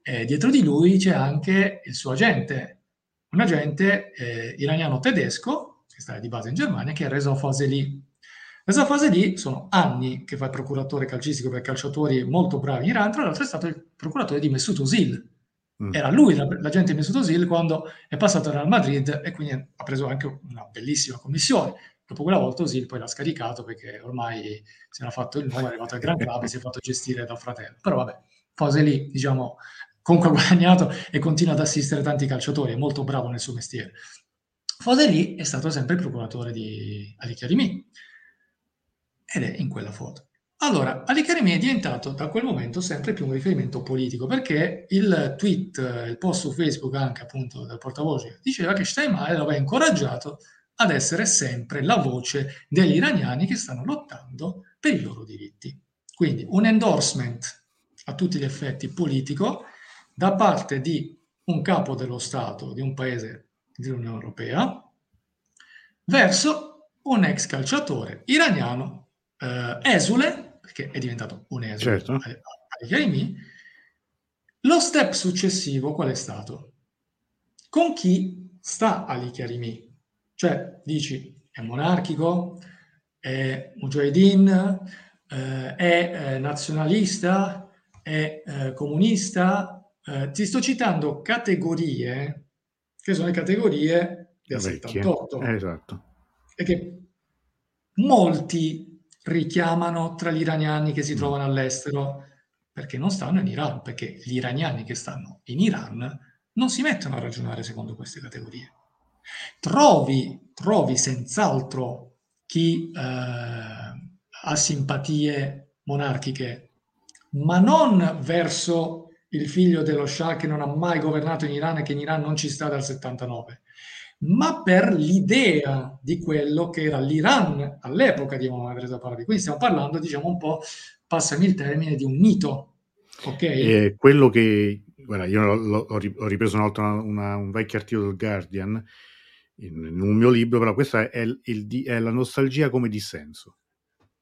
e dietro di lui c'è anche il suo agente, un agente eh, iraniano-tedesco che sta di base in Germania, che è Reza Fazeli. Reza Fazeli sono anni che fa il procuratore calcistico per calciatori molto bravi in Iran, tra l'altro è stato il procuratore di Mesut Özil. Mm. Era lui l'agente di Mesut Özil quando è passato al Real Madrid e quindi ha preso anche una bellissima commissione Dopo quella volta Osil poi l'ha scaricato perché ormai si era fatto il nome, è arrivato al Gran Club e si è fatto gestire dal fratello. Però vabbè, Fose lì, diciamo, comunque ha guadagnato e continua ad assistere tanti calciatori, è molto bravo nel suo mestiere. Fose lì è stato sempre il procuratore di Ali Karimi ed è in quella foto. Allora, Ali Karimi è diventato da quel momento sempre più un riferimento politico perché il tweet, il post su Facebook anche appunto del portavoce diceva che Steinmeier aveva incoraggiato ad essere sempre la voce degli iraniani che stanno lottando per i loro diritti. Quindi un endorsement a tutti gli effetti politico da parte di un capo dello Stato di un paese dell'Unione Europea verso un ex calciatore iraniano eh, esule, perché è diventato un esule certo. ai Lo step successivo qual è stato? Con chi sta Ali Karimi? Cioè, dici, è monarchico, è mujahideen, eh, è eh, nazionalista, è eh, comunista. Eh, ti sto citando categorie che sono le categorie del Vecchie. 78. Esatto. E che molti richiamano tra gli iraniani che si mm. trovano all'estero perché non stanno in Iran, perché gli iraniani che stanno in Iran non si mettono a ragionare secondo queste categorie. Trovi, trovi senz'altro chi eh, ha simpatie monarchiche, ma non verso il figlio dello Shah che non ha mai governato in Iran e che in Iran non ci sta dal 79, ma per l'idea di quello che era l'Iran all'epoca di Mohammad Reza Pahlavi. Quindi stiamo parlando, diciamo un po', passami il termine, di un mito. Ok? Eh, quello che, guarda, io ho ripreso una volta una, un vecchio articolo del Guardian in, in un mio libro, però questa è, il, è, la nostalgia come dissenso.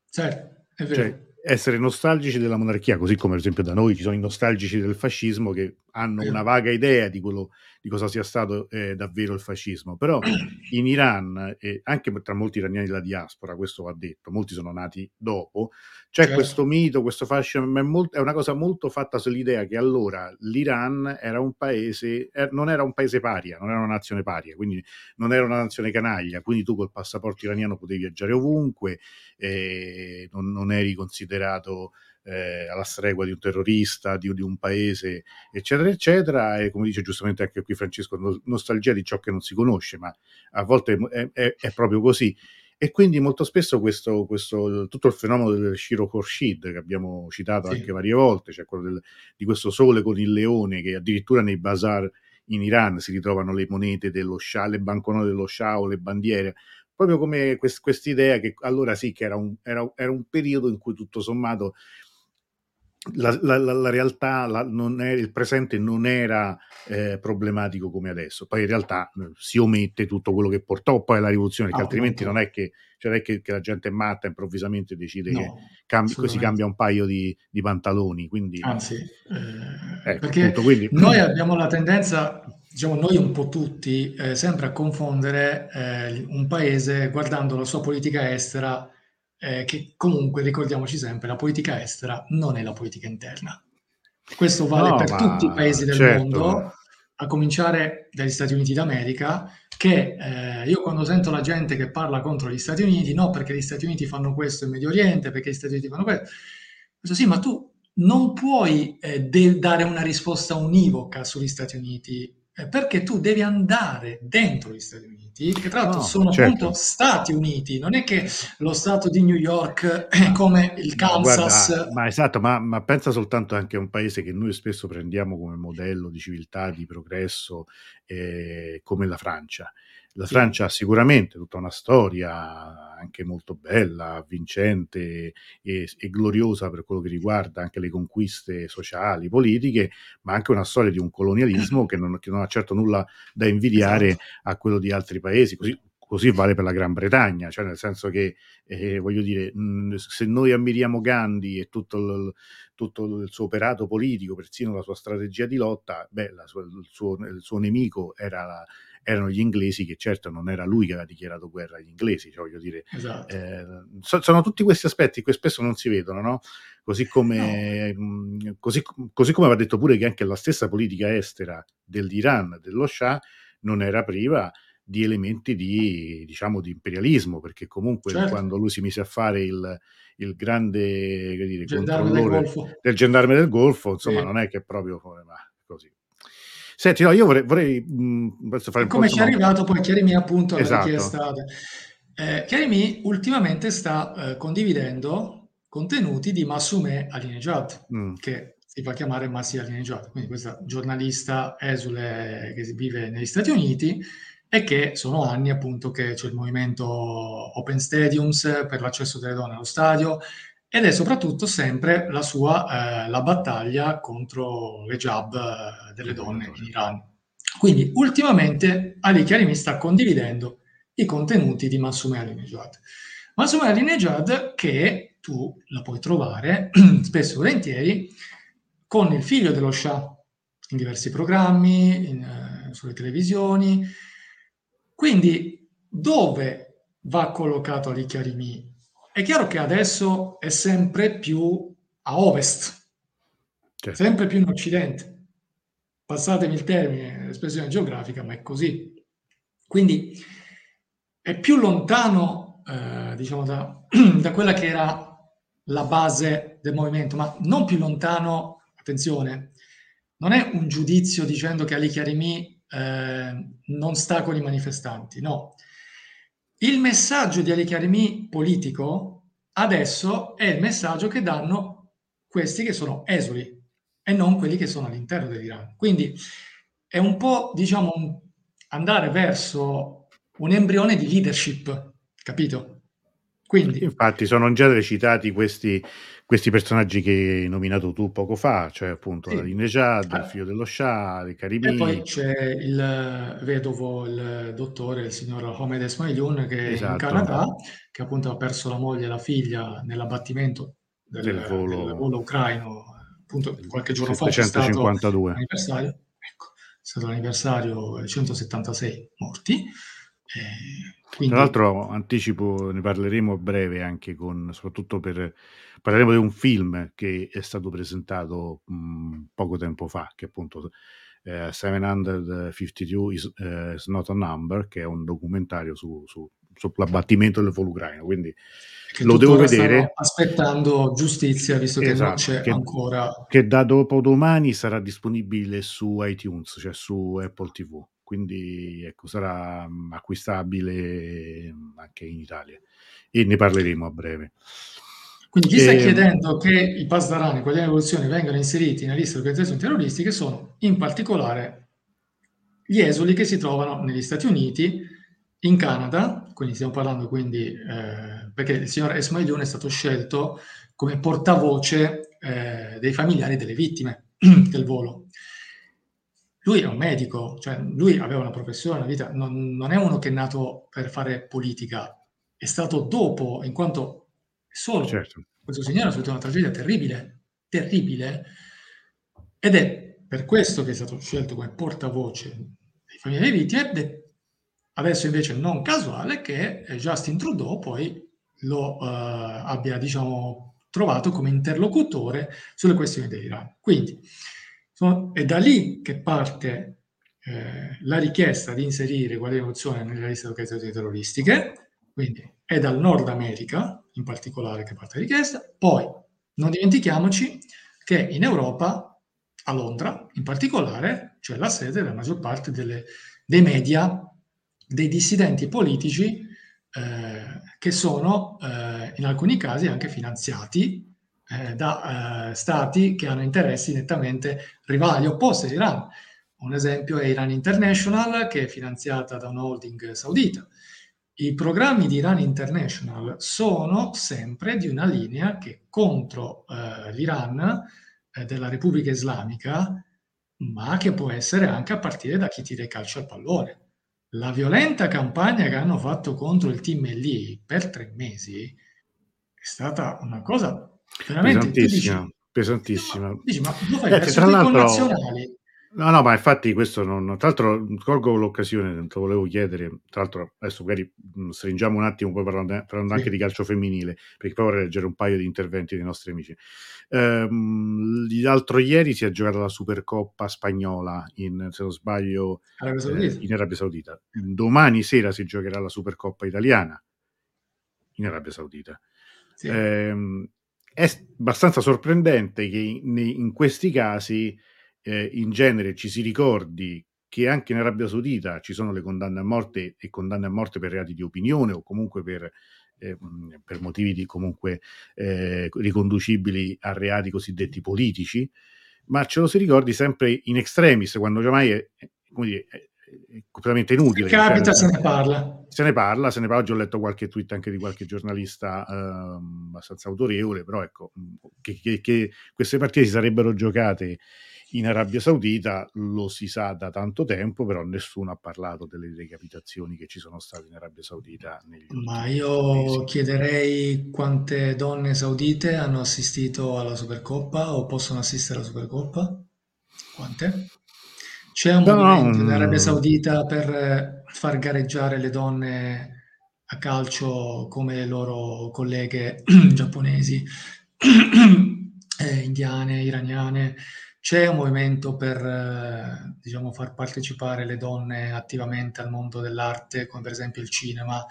Certo, è vero. Cioè, essere nostalgici della monarchia, così come ad esempio da noi ci sono i nostalgici del fascismo che hanno una vaga idea di, quello, di cosa sia stato eh, davvero il fascismo. Però in Iran, e anche tra molti iraniani della diaspora, questo va detto, molti sono nati dopo, c'è certo. questo mito, questo fascino, è, molto, è, una cosa molto fatta sull'idea che allora l'Iran era un paese, er, non era un paese paria, non era una nazione paria, quindi non era una nazione canaglia, quindi tu col passaporto iraniano potevi viaggiare ovunque, eh, non, non eri considerato eh, alla stregua di un terrorista, di, di, un paese, eccetera, eccetera. E come dice giustamente anche qui Francesco, no, nostalgia di ciò che non si conosce, ma a volte è, è, è proprio così. E quindi molto spesso questo, questo, tutto il fenomeno del Shiro Khorshid che abbiamo citato sì. anche varie volte, cioè quello del, di questo sole con il leone che addirittura nei bazar in Iran si ritrovano le monete dello Shah, le banconote dello Shah o le bandiere, proprio come quest, idea che allora sì che era un, era, era un periodo in cui tutto sommato la, la, la, realtà, è, il presente non era eh, problematico come adesso. Poi in realtà si omette tutto quello che portò poi alla rivoluzione, perché ah, altrimenti non è, che, cioè non è che, che, la gente è matta improvvisamente decide no, che cambi, si cambia un paio di, di pantaloni. Quindi, Anzi, eh, ecco, perché appunto, quindi, noi abbiamo la tendenza, diciamo noi un po' tutti, eh, sempre a confondere eh, un paese guardando la sua politica estera eh, che comunque ricordiamoci sempre, la politica estera non è la politica interna. Questo vale no, per tutti i paesi del certo. mondo, a cominciare dagli Stati Uniti d'America, che eh, io quando sento la gente che parla contro gli Stati Uniti, no perché gli Stati Uniti fanno questo in Medio Oriente, perché gli Stati Uniti fanno questo, questo sì, ma tu non puoi eh, de- dare una risposta univoca sugli Stati Uniti, eh, perché tu devi andare dentro gli Stati Uniti, che tra l'altro no, sono certo. appunto Stati Uniti, non è che lo Stato di New York è come il Kansas. Guarda, ma esatto, ma, ma, pensa soltanto anche a un paese che noi spesso prendiamo come modello di civiltà, di progresso, eh, come la Francia. La. Francia ha sicuramente tutta una storia anche molto bella, vincente e, e, gloriosa per quello che riguarda anche le conquiste sociali, politiche, ma anche una storia di un colonialismo che non, che non ha certo nulla da invidiare esatto. a quello di altri paesi, così, così vale per la Gran Bretagna, cioè nel senso che, eh, voglio dire, mh, se noi ammiriamo Gandhi e tutto il, tutto il, suo operato politico, persino la sua strategia di lotta, beh, sua, il, suo, il, suo, nemico era la, erano gli inglesi, che certo non era lui che aveva dichiarato guerra agli inglesi, cioè voglio dire, esatto. eh, so, sono tutti questi aspetti che spesso non si vedono, no? Così come, no. così, così come va detto pure che anche la stessa politica estera dell'Iran, dello Shah, non era priva di elementi di, diciamo, di imperialismo, perché comunque certo. quando lui si mise a fare il, il grande dire, controllore del, del, gendarme del Golfo, insomma, sì. non è che proprio ma, così. Senti, no, io vorrei, vorrei mh, fare un Come ci è arrivato poi Chiarimi appunto alla esatto. richiesta. Eh, Chiarimi ultimamente sta eh, condividendo contenuti di Masume Alinejad, mm. che si fa chiamare Masi Alinejad, quindi questa giornalista esule che vive negli Stati Uniti e che sono anni appunto che c'è il movimento Open Stadiums per l'accesso delle donne allo stadio ed è soprattutto sempre la sua eh, la battaglia contro le jab eh, delle donne in Iran. Quindi ultimamente Ali Karimi sta condividendo i contenuti di Massoumeh Alinejad. Massoumeh Alinejad che tu la puoi trovare spesso e volentieri con il figlio dello Shah in diversi programmi, in, uh, sulle televisioni. Quindi dove va collocato Ali Karimi è chiaro che adesso è sempre più a ovest, certo. sempre più in occidente. Passatemi il termine, l'espressione geografica, ma è così. Quindi è più lontano, eh, diciamo, da, da quella che era la base del movimento, ma non più lontano, attenzione, non è un giudizio dicendo che Ali Karimi eh, non sta con i manifestanti, no, il messaggio di Ali Karimi politico adesso è il messaggio che danno questi che sono esuli e non quelli che sono all'interno dell'Iran. Quindi è un po', diciamo, andare verso un embrione di leadership, capito? Quindi, Infatti sono già recitati questi, questi personaggi che hai nominato tu poco fa, cioè appunto sì. Alinejad, ah. il figlio dello Shah, i Caribini. E poi c'è il vedovo, il dottore, il signor Homed Esmailun, che esatto. è in esatto. Canada, che appunto ha perso la moglie e la figlia nell'abbattimento del, del, volo. del volo, ucraino, appunto qualche giorno 752. fa c'è stato l'anniversario, ecco, è stato l'anniversario 176 morti. Eh, quindi... Tra l'altro anticipo, ne parleremo a breve anche con, soprattutto per Parleremo di un film che è stato presentato mh, poco tempo fa, che appunto eh, 752 is, eh, is, Not a Number, che è un documentario su, su, sull'abbattimento del volo ucraino. Quindi che lo devo vedere. aspettando giustizia, visto che esatto, non c'è che, ancora. Che da dopo domani sarà disponibile su iTunes, cioè su Apple TV. Quindi ecco, sarà acquistabile anche in Italia. E ne parleremo a breve. Quindi chi sta ehm, chiedendo che i pasdarani, quelli dell'evoluzione, vengano inseriti nella lista di organizzazioni terroristiche sono in particolare gli esuli che si trovano negli Stati Uniti, in Canada, quindi stiamo parlando quindi, eh, perché il signor Esmailion è stato scelto come portavoce eh, dei familiari delle vittime del volo. Lui è un medico, cioè lui aveva una professione, una vita, non, non è uno che è nato per fare politica, è stato dopo, in quanto Solo certo. questo signore ha subito una tragedia terribile, terribile, ed è per questo che è stato scelto come portavoce dei familiari vittime, ed adesso invece non casuale che Justin Trudeau poi lo uh, abbia, diciamo, trovato come interlocutore sulle questioni dell'Iran. Quindi è da lì che parte eh, la richiesta di inserire quale emozione nella lista di organizzazioni terroristiche, quindi è dal Nord America in particolare che parte la richiesta. Poi, non dimentichiamoci, che in Europa, a Londra in particolare, c'è la sede della maggior parte delle, dei media, dei dissidenti politici eh, che sono eh, in alcuni casi anche finanziati eh, da eh, stati che hanno interessi nettamente rivali, opposti all'Iran. Un esempio è Iran International, che è finanziata da un holding saudita. I programmi di Iran International sono sempre di una linea che contro eh, l'Iran eh, della Repubblica Islamica, ma che può essere anche a partire da chi tira i calci al pallone. La violenta campagna che hanno fatto contro il team lì per tre mesi è stata una cosa veramente pesantissima. Dici, pesantissima. Dici, ma lo fai eh, tra l'altro? No, no, ma infatti questo non, tra l'altro colgo l'occasione, te volevo chiedere, tra l'altro adesso magari stringiamo un attimo poi parlando, parlando sì. anche di calcio femminile, perché poi vorrei leggere un paio di interventi dei nostri amici. Ehm, l'altro ieri si è giocata la Supercoppa spagnola, in, se non sbaglio, eh, in Arabia Saudita. Domani sera si giocherà la Supercoppa italiana in Arabia Saudita. Sì. Ehm, è abbastanza sorprendente che in, in questi casi eh, in genere ci si ricordi che anche in Arabia Saudita ci sono le condanne a morte e condanne a morte per reati di opinione o comunque per, eh, per motivi di, comunque eh, riconducibili a reati cosiddetti politici, ma ce lo si ricordi sempre in extremis, quando ormai è, dire, completamente inutile. Se capita, cioè, se ne parla. Se ne parla, se ne parla. Oggi ho letto qualche tweet anche di qualche giornalista eh, abbastanza autorevole, però ecco, che, che, che queste partite si sarebbero giocate in Arabia Saudita lo si sa da tanto tempo, però nessuno ha parlato delle decapitazioni che ci sono state in Arabia Saudita. Ma io mesi. chiederei quante donne saudite hanno assistito alla Supercoppa o possono assistere alla Supercoppa? Quante? C'è un no, movimento in Arabia Saudita per far gareggiare le donne a calcio come le loro colleghe giapponesi, eh, indiane, iraniane c'è un movimento per eh, diciamo, far partecipare le donne attivamente al mondo dell'arte, come per esempio il cinema.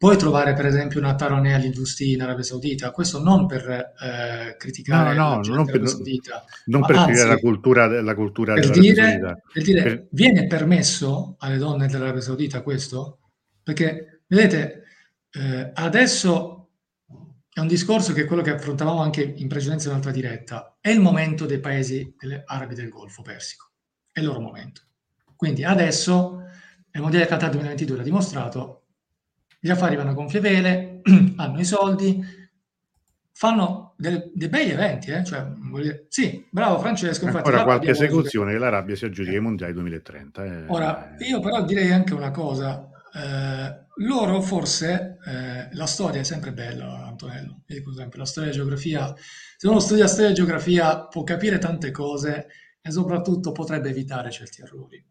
Puoi trovare per esempio una Taronea Lidusti in Arabia Saudita, questo non per eh, criticare no, no, non per, Saudita, non per anzi, la cultura, la cultura per dire, per dire per... viene permesso alle donne dell'Arabia Saudita questo? Perché vedete, eh, adesso è un discorso che è quello che affrontavamo anche in precedenza in un'altra diretta. È il momento dei paesi arabi del Golfo Persico. È il loro momento. Quindi adesso il Mondiale Qatar 2022 l'ha dimostrato, gli affari vanno a gonfie vele, hanno i soldi, fanno dei, dei bei eventi. Eh? Cioè, dire, sì, bravo Francesco. Infatti, Ora qualche esecuzione che l'Arabia si aggiudica i Mondiali 2030. Eh. Ora, io però direi anche una cosa. Eh, loro forse, eh, la storia è sempre bella, Antonello, io dico sempre, la storia e la geografia, se uno studia storia e geografia può capire tante cose e soprattutto potrebbe evitare certi errori.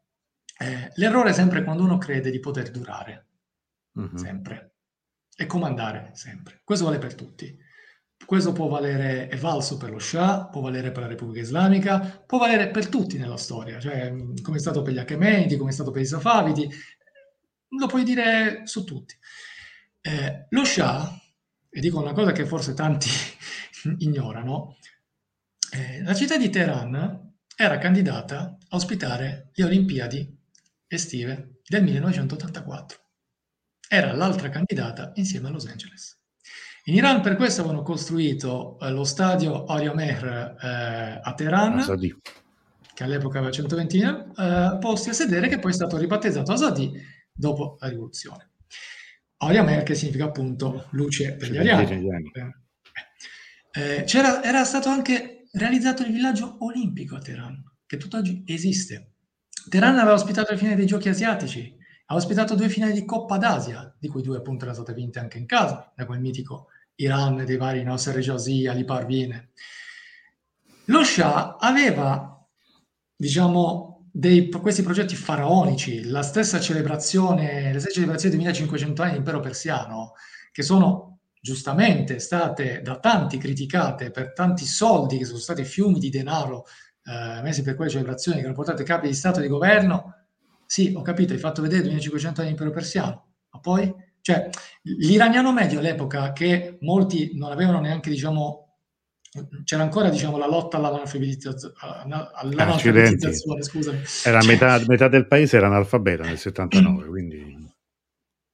Eh, l'errore è sempre quando uno crede di poter durare, mm-hmm. sempre, e comandare sempre. Questo vale per tutti. Questo può valere, è valso per lo Shah, può valere per la Repubblica Islamica, può valere per tutti nella storia, cioè come è stato per gli Achemenidi, come è stato per i Safavidi, lo puoi dire su tutti. Eh, lo Shah, e dico una cosa che forse tanti ignorano, eh, la città di Teheran era candidata a ospitare le Olimpiadi estive del 1984. Era l'altra candidata insieme a Los Angeles. In Iran per questo avevano costruito eh, lo stadio Oriamer eh, a Teheran, Azadi. che all'epoca aveva 120 eh, posti a sedere, che poi è stato ribattezzato Azadi dopo la rivoluzione. Aurea Merkel significa appunto luce per gli ariani. Eh, c'era, era stato anche realizzato il villaggio olimpico a Teheran, che tutt'oggi esiste. Teheran aveva ospitato le finali dei giochi asiatici, ha ospitato due finali di Coppa d'Asia, di cui due appunto erano state vinte anche in casa, da quel mitico Iran dei vari Nasser Rejazi, Ali Parvine. Lo Shah aveva, diciamo, dei, questi progetti faraonici, la stessa celebrazione, le stesse celebrazioni di 1500 anni dell'impero persiano, che sono giustamente state da tanti criticate per tanti soldi che sono stati fiumi di denaro eh, messi per quelle celebrazioni che hanno portato i capi di Stato e di governo. Sì, ho capito, hai fatto vedere 1500 anni dell'impero persiano, ma poi, cioè, l'iraniano medio all'epoca, che molti non avevano neanche, diciamo, c'era ancora diciamo, la lotta all'analfabetizzazione, all'analfabetizzazione scusami. Era cioè, metà, metà, del paese era analfabeta nel 79, quindi...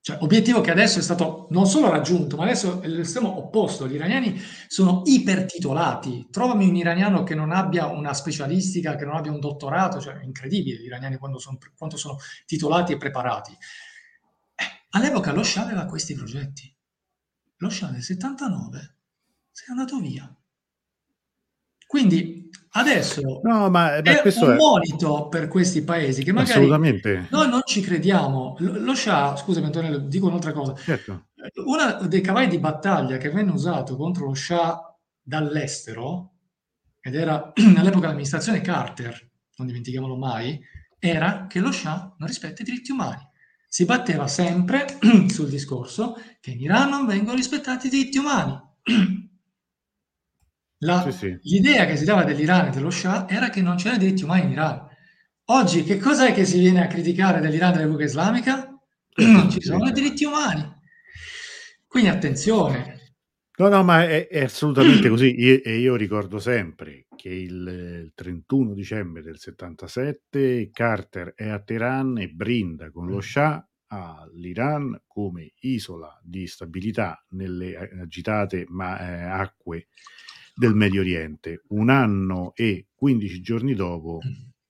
Cioè, obiettivo che adesso è stato non solo raggiunto, ma adesso è l'estremo opposto. Gli iraniani sono ipertitolati. Trovami un iraniano che non abbia una specialistica, che non abbia un dottorato, cioè è incredibile gli iraniani sono, quanto sono titolati e preparati. Eh, all'epoca lo Shah aveva questi progetti. Lo Shah nel 79 si è andato via. Quindi adesso no, ma, beh, è un è... monito per questi paesi che magari Assolutamente. noi non ci crediamo. Lo Shah, scusami Antonello, dico un'altra cosa. Certo. Uno dei cavalli di battaglia che venne usato contro lo Shah dall'estero, ed era all'epoca dell'amministrazione Carter, non dimentichiamolo mai, era che lo Shah non rispetta i diritti umani. Si batteva sempre sul discorso che in Iran non vengono rispettati i diritti umani. La, sì, sì. L'idea che si dava dell'Iran e dello Shah era che non c'erano diritti umani in Iran. Oggi che cos'è che si viene a criticare dell'Iran e della Repubblica Islamica? Non ci sono diritti umani. Quindi attenzione. No, no, ma è, è assolutamente così. Io, e io ricordo sempre che il, il, 31 dicembre del 77 Carter è a Teheran e brinda con lo Shah all'Iran come isola di stabilità nelle agitate ma, eh, acque del Medio Oriente. Un anno e 15 giorni dopo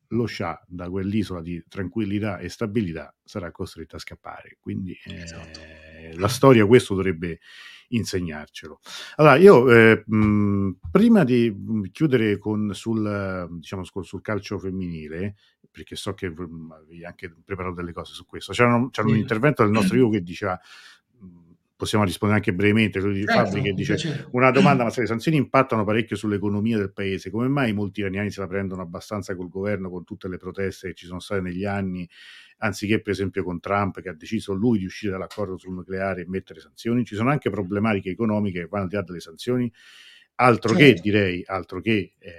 lo Shah da quell'isola di tranquillità e stabilità sarà costretto a scappare. Quindi eh, esatto. la storia questo dovrebbe insegnarcelo. Allora, io eh, mh, prima di chiudere con, sul, diciamo, sul calcio femminile, perché so che avevi anche preparato delle cose su questo, c'era un, c'era un intervento del nostro io che diceva possiamo rispondere anche brevemente, quello di certo, Fabri che dice piacere. una domanda, ma se le sanzioni impattano parecchio sull'economia del paese, come mai molti iraniani se la prendono abbastanza col governo, con tutte le proteste che ci sono state negli anni, anziché per esempio con Trump che ha deciso lui di uscire dall'accordo sul nucleare e mettere sanzioni? Ci sono anche problematiche economiche che vanno al di là delle sanzioni, altro certo. che direi, altro che... Eh...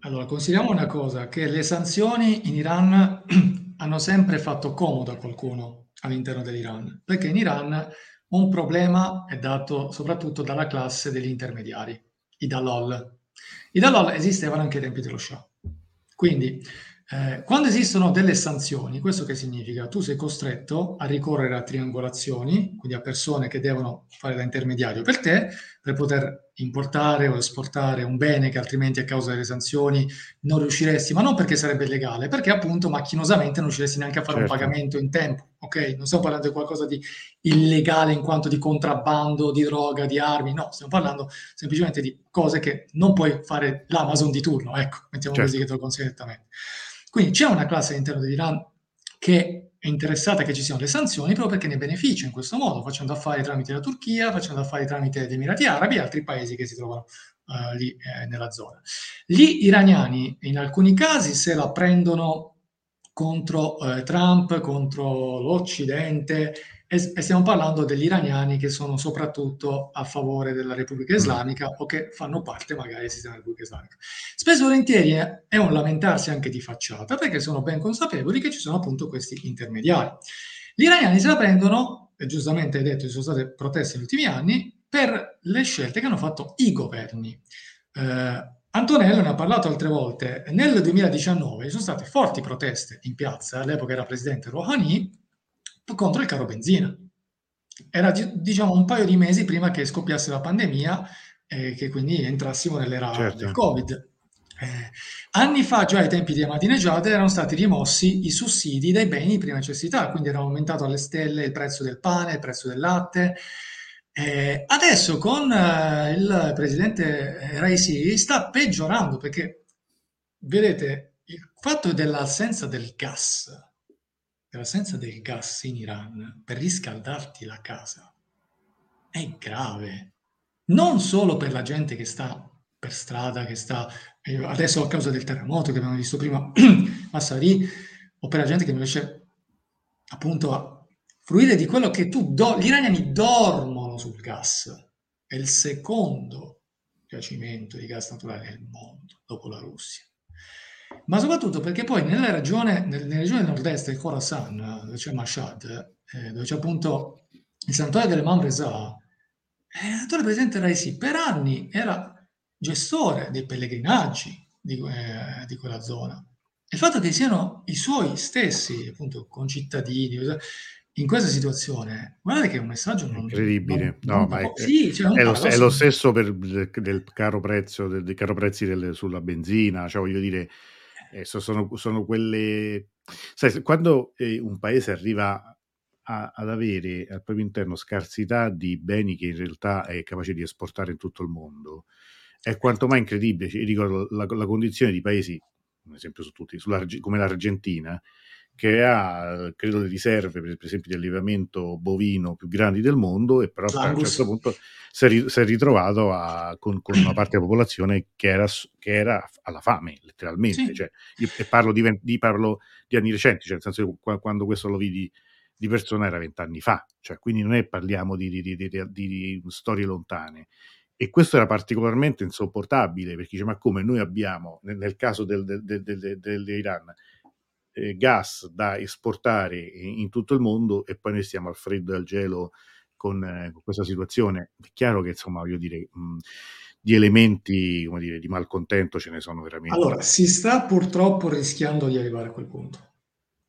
Allora, consideriamo una cosa, che le sanzioni in Iran hanno sempre fatto comodo a qualcuno all'interno dell'Iran, perché in Iran un problema è dato soprattutto dalla classe degli intermediari, i Dalol. I Dalol esistevano anche ai tempi dello Shah. Quindi eh, quando esistono delle sanzioni, questo che significa? Tu sei costretto a ricorrere a triangolazioni, quindi a persone che devono fare da intermediario per te, per poter importare o esportare un bene che altrimenti a causa delle sanzioni non riusciresti, ma non perché sarebbe illegale, perché appunto macchinosamente non riusciresti neanche a fare certo. un pagamento in tempo, ok? Non stiamo parlando di qualcosa di illegale in quanto di contrabbando, di droga, di armi, no, stiamo parlando semplicemente di cose che non puoi fare l'Amazon di turno, ecco, mettiamo certo. così che te lo consiglio direttamente. Quindi c'è una classe all'interno dell'Iran che è interessata che ci siano le sanzioni proprio perché ne beneficia in questo modo, facendo affari tramite la Turchia, facendo affari tramite gli Emirati Arabi e altri paesi che si trovano uh, lì eh, nella zona. Gli iraniani in alcuni casi se la prendono contro eh, Trump, contro l'Occidente, e, stiamo parlando degli iraniani che sono soprattutto a favore della Repubblica mm. Islamica o che fanno parte magari del sistema della Repubblica Islamica. Spesso e volentieri è un lamentarsi anche di facciata perché sono ben consapevoli che ci sono appunto questi intermediari. Gli iraniani se la prendono, e giustamente hai detto ci sono state proteste negli ultimi anni, per le scelte che hanno fatto i governi. Eh, Antonello ne ha parlato altre volte. Nel 2019 ci sono state forti proteste in piazza, all'epoca era presidente Rouhani, contro il caro benzina. Era diciamo un paio di mesi prima che scoppiasse la pandemia e che quindi entrassimo nell'era certo. del Covid. Eh, anni fa, già ai tempi di Ahmadinejad, erano stati rimossi i sussidi dai beni di prima necessità, quindi era aumentato alle stelle il prezzo del pane, il prezzo del latte. Eh, adesso con eh, il presidente Raisi sta peggiorando perché, vedete, il fatto dell'assenza del gas l'assenza del gas in Iran per riscaldarti la casa è grave. Non solo per la gente che sta per strada, che sta eh, adesso a causa del terremoto che abbiamo visto prima a Sari, o per la gente che invece appunto a fruire di quello che tu do, gli iraniani dormono sul gas. È il secondo giacimento di gas naturale nel mondo, dopo la Russia ma soprattutto perché poi nella regione, nelle regioni del nord-est del Khorasan, dove c'è Mashhad, eh, dove c'è appunto il santuario dell'Imam Reza, eh, tu presente Raisi, per anni era gestore dei pellegrinaggi di, eh, di quella zona. Il fatto che siano i suoi stessi, appunto, concittadini, in questa situazione, guardate che è un messaggio non, incredibile. Non, no, ma è, sì, cioè è, lo, è, lo, stesso per del, del caro prezzo, del, del caro prezzi del, sulla benzina, cioè voglio dire, eh, sono, sono, quelle. Sai, quando eh, un paese arriva a, ad avere al proprio interno scarsità di beni che in realtà è capace di esportare in tutto il mondo, è quanto mai incredibile. Io ricordo la, la condizione di paesi, un esempio su tutti, come l'Argentina, che ha, credo, le riserve, per, esempio, di allevamento bovino più grandi del mondo, e però a un certo punto si è, ritrovato a, con, con, una parte della popolazione che era, che era alla fame, letteralmente. Sì. Cioè, io, e parlo di, di, parlo di, anni recenti, cioè nel senso che quando questo lo vidi di persona era vent'anni fa, cioè, quindi non è parliamo di, di storie lontane. E questo era particolarmente insopportabile perché dice: Ma come noi abbiamo, nel, nel caso del, del, del, dell'Iran, eh, gas da esportare in, in, tutto il mondo e poi noi stiamo al freddo e al gelo con, eh, con questa situazione. È chiaro che, insomma, voglio dire, mh, di elementi come dire, di malcontento ce ne sono veramente. Allora, si sta purtroppo rischiando di arrivare a quel punto.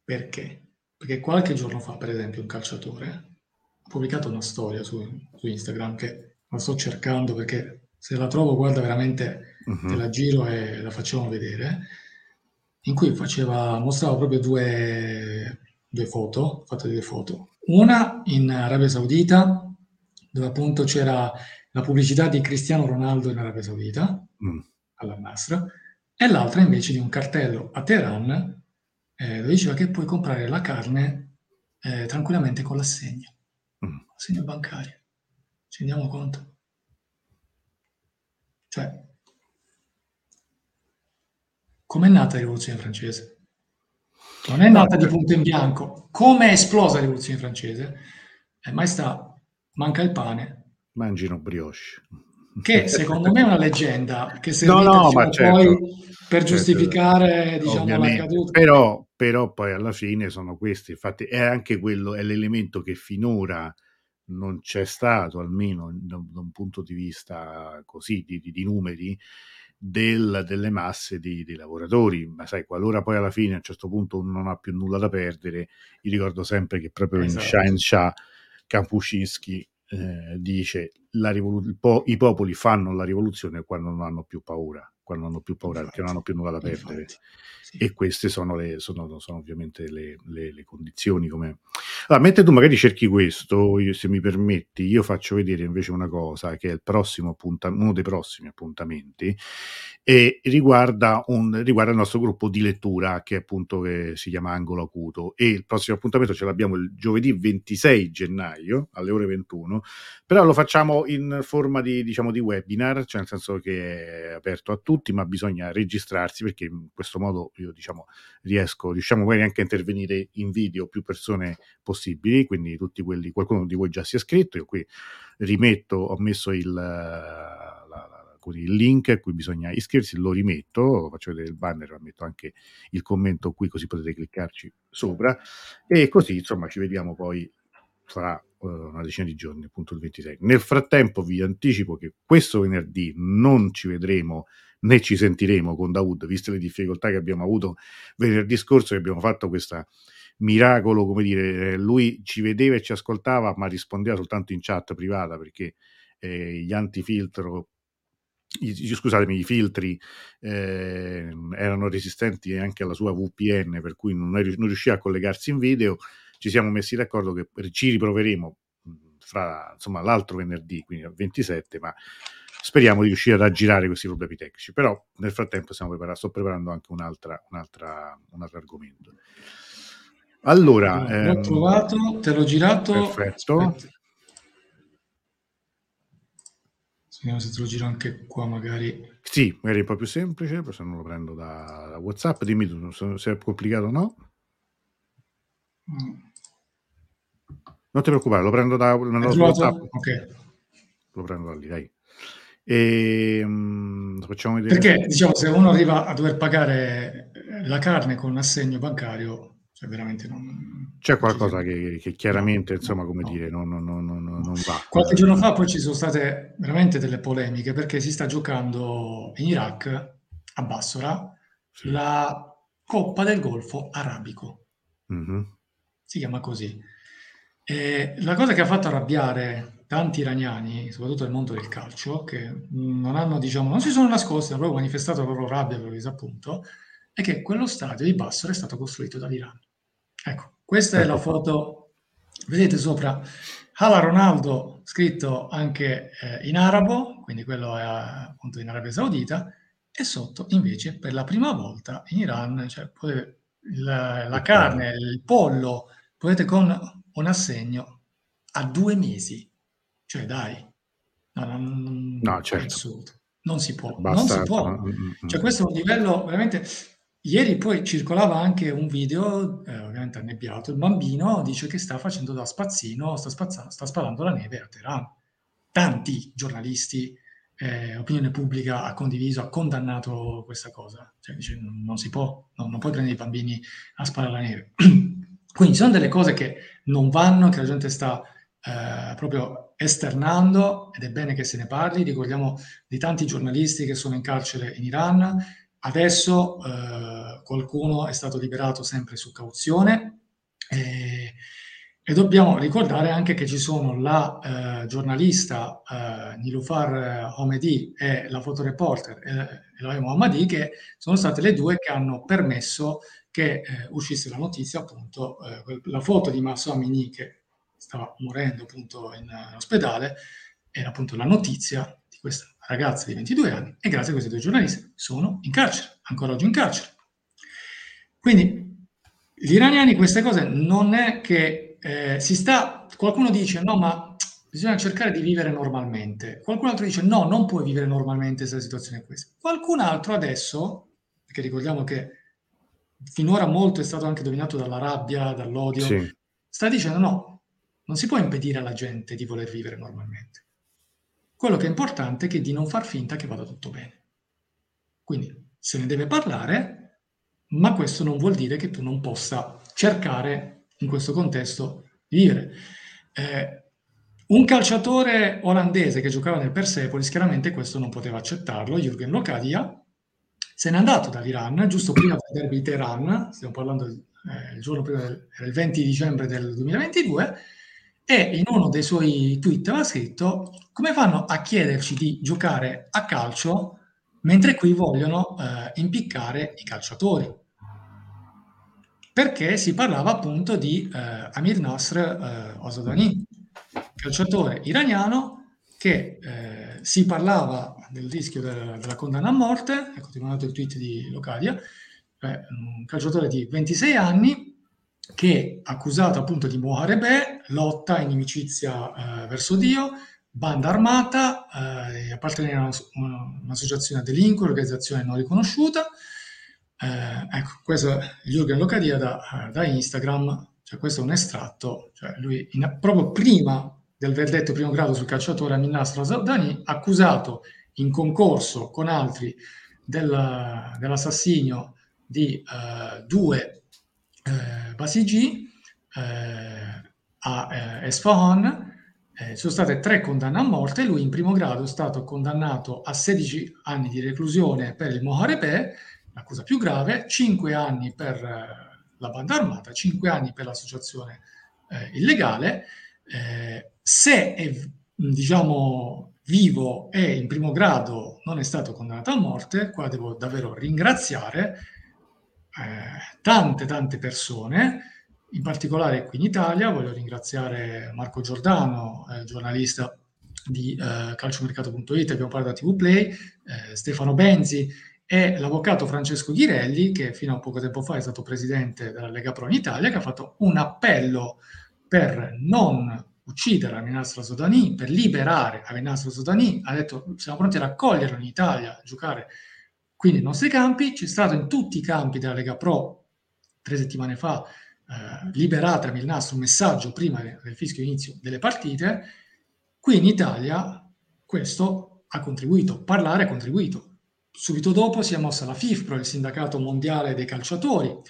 Perché? Perché qualche giorno fa, per esempio, un calciatore ha pubblicato una storia su, su Instagram che la sto cercando perché se la trovo, guarda, veramente uh-huh. te la giro e la facciamo vedere in cui faceva, mostrava proprio due, due foto, fatte due foto. Una in Arabia Saudita, dove appunto c'era la pubblicità di Cristiano Ronaldo in Arabia Saudita, mm. alla Nasra, e l'altra invece di un cartello a Teheran, eh, dove diceva che puoi comprare la carne eh, tranquillamente con l'assegno, mm. assegno bancario. Ci rendiamo conto? Cioè, Com'è nata la rivoluzione francese? Non è nata di punto in bianco. Come è esplosa la rivoluzione francese? Eh, maestà, manca il pane. Mangino brioche. Che secondo me è una leggenda che serve no, no, ma certo, poi per certo, giustificare diciamo, l'accaduto. Però, però poi alla fine sono questi, infatti è anche quello, è l'elemento che finora non c'è stato, almeno da, un punto di vista così di, di, di numeri, del, delle masse di, di, lavoratori, ma sai, qualora poi alla fine a un certo punto uno non ha più nulla da perdere, io ricordo sempre che proprio esatto. in Shine Shah Kapuscinski eh, dice po- i popoli fanno la rivoluzione quando non hanno più paura, quando non hanno più paura, infatti, perché non hanno più nulla da perdere. Sì. E queste sono, le, sono, sono ovviamente le, le, le condizioni. Come... Allora, mentre tu magari cerchi questo, io, se mi permetti, io faccio vedere invece una cosa che è il prossimo appunta- uno dei prossimi appuntamenti e riguarda, un, riguarda, il nostro gruppo di lettura che appunto che si chiama Angolo Acuto e il prossimo appuntamento ce l'abbiamo il giovedì 26 gennaio alle ore 21 però lo facciamo in forma di, diciamo, di webinar cioè nel senso che è aperto a tutti ma bisogna registrarsi perché in questo modo io diciamo riesco riusciamo magari anche a intervenire in video più persone possibili quindi tutti quelli qualcuno di voi già si è iscritto io qui rimetto ho messo il il link a cui bisogna iscriversi, lo rimetto, faccio vedere il banner, metto anche il commento qui così potete cliccarci sopra e così insomma ci vediamo poi fra uh, una decina di giorni, appunto il 26. Nel frattempo vi anticipo che questo venerdì non ci vedremo né ci sentiremo con Dawood, viste le difficoltà che abbiamo avuto venerdì scorso che abbiamo fatto questa miracolo, come dire, lui ci vedeva e ci ascoltava, ma rispondeva soltanto in chat privata perché eh, gli antifiltro scusatemi, i filtri eh, erano resistenti anche alla sua VPN, per cui non, è, non riusciva a collegarsi in video. Ci siamo messi d'accordo che ci riproveremo fra insomma, l'altro venerdì, quindi al 27, ma speriamo di riuscire ad aggirare questi problemi tecnici. Però nel frattempo preparando, sto preparando anche un'altra, un'altra, un altro argomento. Allora, ehm, l'ho trovato, te l'ho girato. Perfetto. Aspetta. Vediamo se te lo giro anche qua magari. Sì, magari è un po' più semplice, se non lo prendo da, da WhatsApp. Dimmi tu se è complicato o no. Mm. Non ti preoccupare, lo prendo da, da WhatsApp. Ok. Lo prendo da lì, dai. E, um, facciamo vedere. Perché diciamo, se uno arriva a dover pagare la carne con un assegno bancario, cioè veramente non, c'è qualcosa che, che chiaramente, no, insomma, come no. dire, non, non, non, non, va. Qualche giorno fa poi ci sono state veramente delle polemiche perché si sta giocando in Iraq, a Bassora, sì. la Coppa del Golfo Arabico. Mm-hmm. Si chiama così. E la cosa che ha fatto arrabbiare tanti iraniani, soprattutto nel mondo del calcio, che non hanno, diciamo, non si sono nascosti, hanno proprio manifestato la loro rabbia per il disappunto, è che quello stadio di Bassora è stato costruito dall'Iran. Ecco, questa è la ecco. foto, vedete sopra, Hala Ronaldo, scritto anche eh, in arabo, quindi quello è appunto in Arabia Saudita, e sotto invece per la prima volta in Iran, cioè, potete, la, la carne, il pollo, potete con un assegno a due mesi. Cioè dai, no, non, no certo. Non si può, Basta, non si può. Mm, mm, mm. Cioè questo è un livello veramente... Ieri poi circolava anche un video, eh, ovviamente annebbiato, il bambino dice che sta facendo da spazzino, sta, spazzando, sta spalando la neve a Teheran. Tanti giornalisti, eh, opinione pubblica ha condiviso, ha condannato questa cosa. Cioè dice non, si può, no, non puoi prendere i bambini a sparare la neve. Quindi sono delle cose che non vanno, che la gente sta eh, proprio esternando ed è bene che se ne parli. Ricordiamo di tanti giornalisti che sono in carcere in Iran. Adesso eh, qualcuno è stato liberato sempre su cauzione. E, e dobbiamo ricordare anche che ci sono la eh, giornalista eh, Nilufar Homedi e la fotoreporter eh, Eloy Mohammadi che sono state le due che hanno permesso che eh, uscisse la notizia, appunto, eh, la foto di Masso Amini che stava morendo appunto in, in ospedale, era appunto la notizia di questa ragazza di 22 anni e grazie a questi due giornalisti sono in carcere, ancora oggi in carcere. Quindi gli iraniani queste cose non è che eh, si sta, qualcuno dice no ma bisogna cercare di vivere normalmente, qualcun altro dice no non puoi vivere normalmente se la situazione è questa, qualcun altro adesso, perché ricordiamo che finora molto è stato anche dominato dalla rabbia, dall'odio, sì. sta dicendo no, non si può impedire alla gente di voler vivere normalmente. Quello che è importante è di non far finta che vada tutto bene. Quindi se ne deve parlare, ma questo non vuol dire che tu non possa cercare in questo contesto di vivere. Eh, un calciatore olandese che giocava nel Persepolis, chiaramente questo non poteva accettarlo, Jürgen Locadia, se n'è andato dall'Iran giusto prima del derby Teheran, stiamo parlando eh, il giorno prima, del, era il 20 dicembre del 2022, e in uno dei suoi tweet aveva scritto come fanno a chiederci di giocare a calcio mentre qui vogliono eh, impiccare i calciatori. Perché si parlava appunto di eh, Amir Nasr eh, Osadani, calciatore iraniano che eh, si parlava del rischio della, della condanna a morte, ecco ti ho mandato il tweet di Locadia, eh, un calciatore di 26 anni che accusato appunto di Muharebe, lotta, inimicizia eh, verso Dio, banda armata, eh, appartenere a un'associazione a delinquere, organizzazione non riconosciuta. Eh, ecco, questo è Jürgen Locadia da, da, Instagram, cioè questo è un estratto, cioè lui in, proprio prima del verdetto primo grado sul calciatore Amin Nasr Zaudani, accusato in concorso con altri del, dell'assassinio di uh, due Basigi uh, a uh, Esfahan. Eh, sono state tre condanne a morte. Lui in primo grado è stato condannato a 16 anni di reclusione per il Moharebè, l'accusa più grave, 5 anni per la banda armata, 5 anni per l'associazione illegale. se è, diciamo, vivo e in primo grado non è stato condannato a morte, qua devo davvero ringraziare eh, tante tante persone, in particolare qui in Italia. Voglio ringraziare Marco Giordano, eh, giornalista di eh, calciomercato.it, abbiamo parlato da TV Play, eh, Stefano Benzi e l'avvocato Francesco Ghirelli, che fino a poco tempo fa è stato presidente della Lega Pro in Italia, che ha fatto un appello per non uccidere Aminastra Sodani, per liberare Aminastra Sodani, ha detto siamo pronti a raccoglierlo in Italia, a giocare qui nei nostri campi, c'è stato in tutti i campi della Lega Pro tre settimane fa, eh, liberate Amil Nastro, un messaggio prima del fischio inizio delle partite, qui in Italia questo ha contribuito, parlare ha contribuito. Subito dopo si è mossa la FIFPRO, il sindacato mondiale dei calciatori,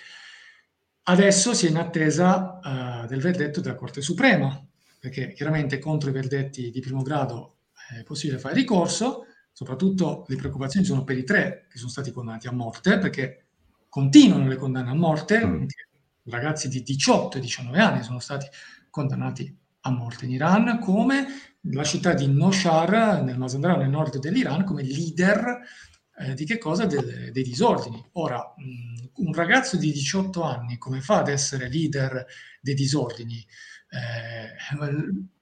Adesso si è in attesa uh, del verdetto della Corte Suprema, perché chiaramente contro i verdetti di primo grado è possibile fare ricorso, soprattutto le preoccupazioni sono per i tre che sono stati condannati a morte, perché continuano le condanne a morte, mm. ragazzi di 18 e 19 anni sono stati condannati a morte in Iran, come la città di Noshar, nel Mazandarano, nel nord dell'Iran, come leader eh, di che cosa? Del, dei disordini. Ora, mh, un ragazzo di 18 anni come fa ad essere leader dei disordini? Eh,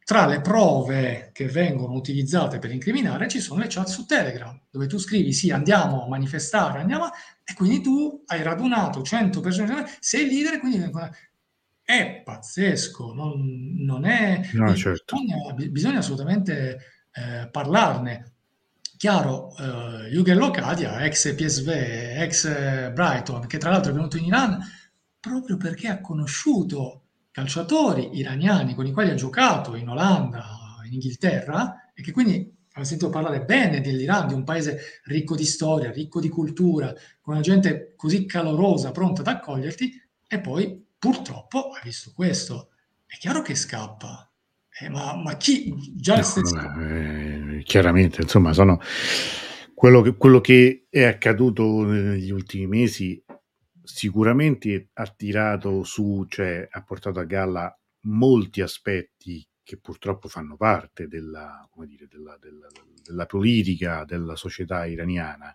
tra le prove che vengono utilizzate per incriminare ci sono le chat su Telegram, dove tu scrivi sì, andiamo a manifestare, andiamo, e quindi tu hai radunato 100 persone, sei leader, quindi è pazzesco, non, non è... No, certo. bisogna, bisogna, assolutamente eh, parlarne. Chiaro, eh, Jürgen Locadia, ex PSV, ex Brighton, che tra l'altro è venuto in Iran proprio perché ha conosciuto calciatori iraniani con i quali ha giocato in Olanda, in Inghilterra, e che quindi ha sentito parlare bene dell'Iran, di un paese ricco di storia, ricco di cultura, con una gente così calorosa, pronta ad accoglierti, e poi purtroppo ha visto questo. È chiaro che scappa, eh, ma, ma, chi già no, stesso... eh, chiaramente, insomma, sono quello che, quello che è accaduto negli ultimi mesi sicuramente ha tirato su, cioè ha portato a galla molti aspetti che purtroppo fanno parte della, dire, della, della, della politica della società iraniana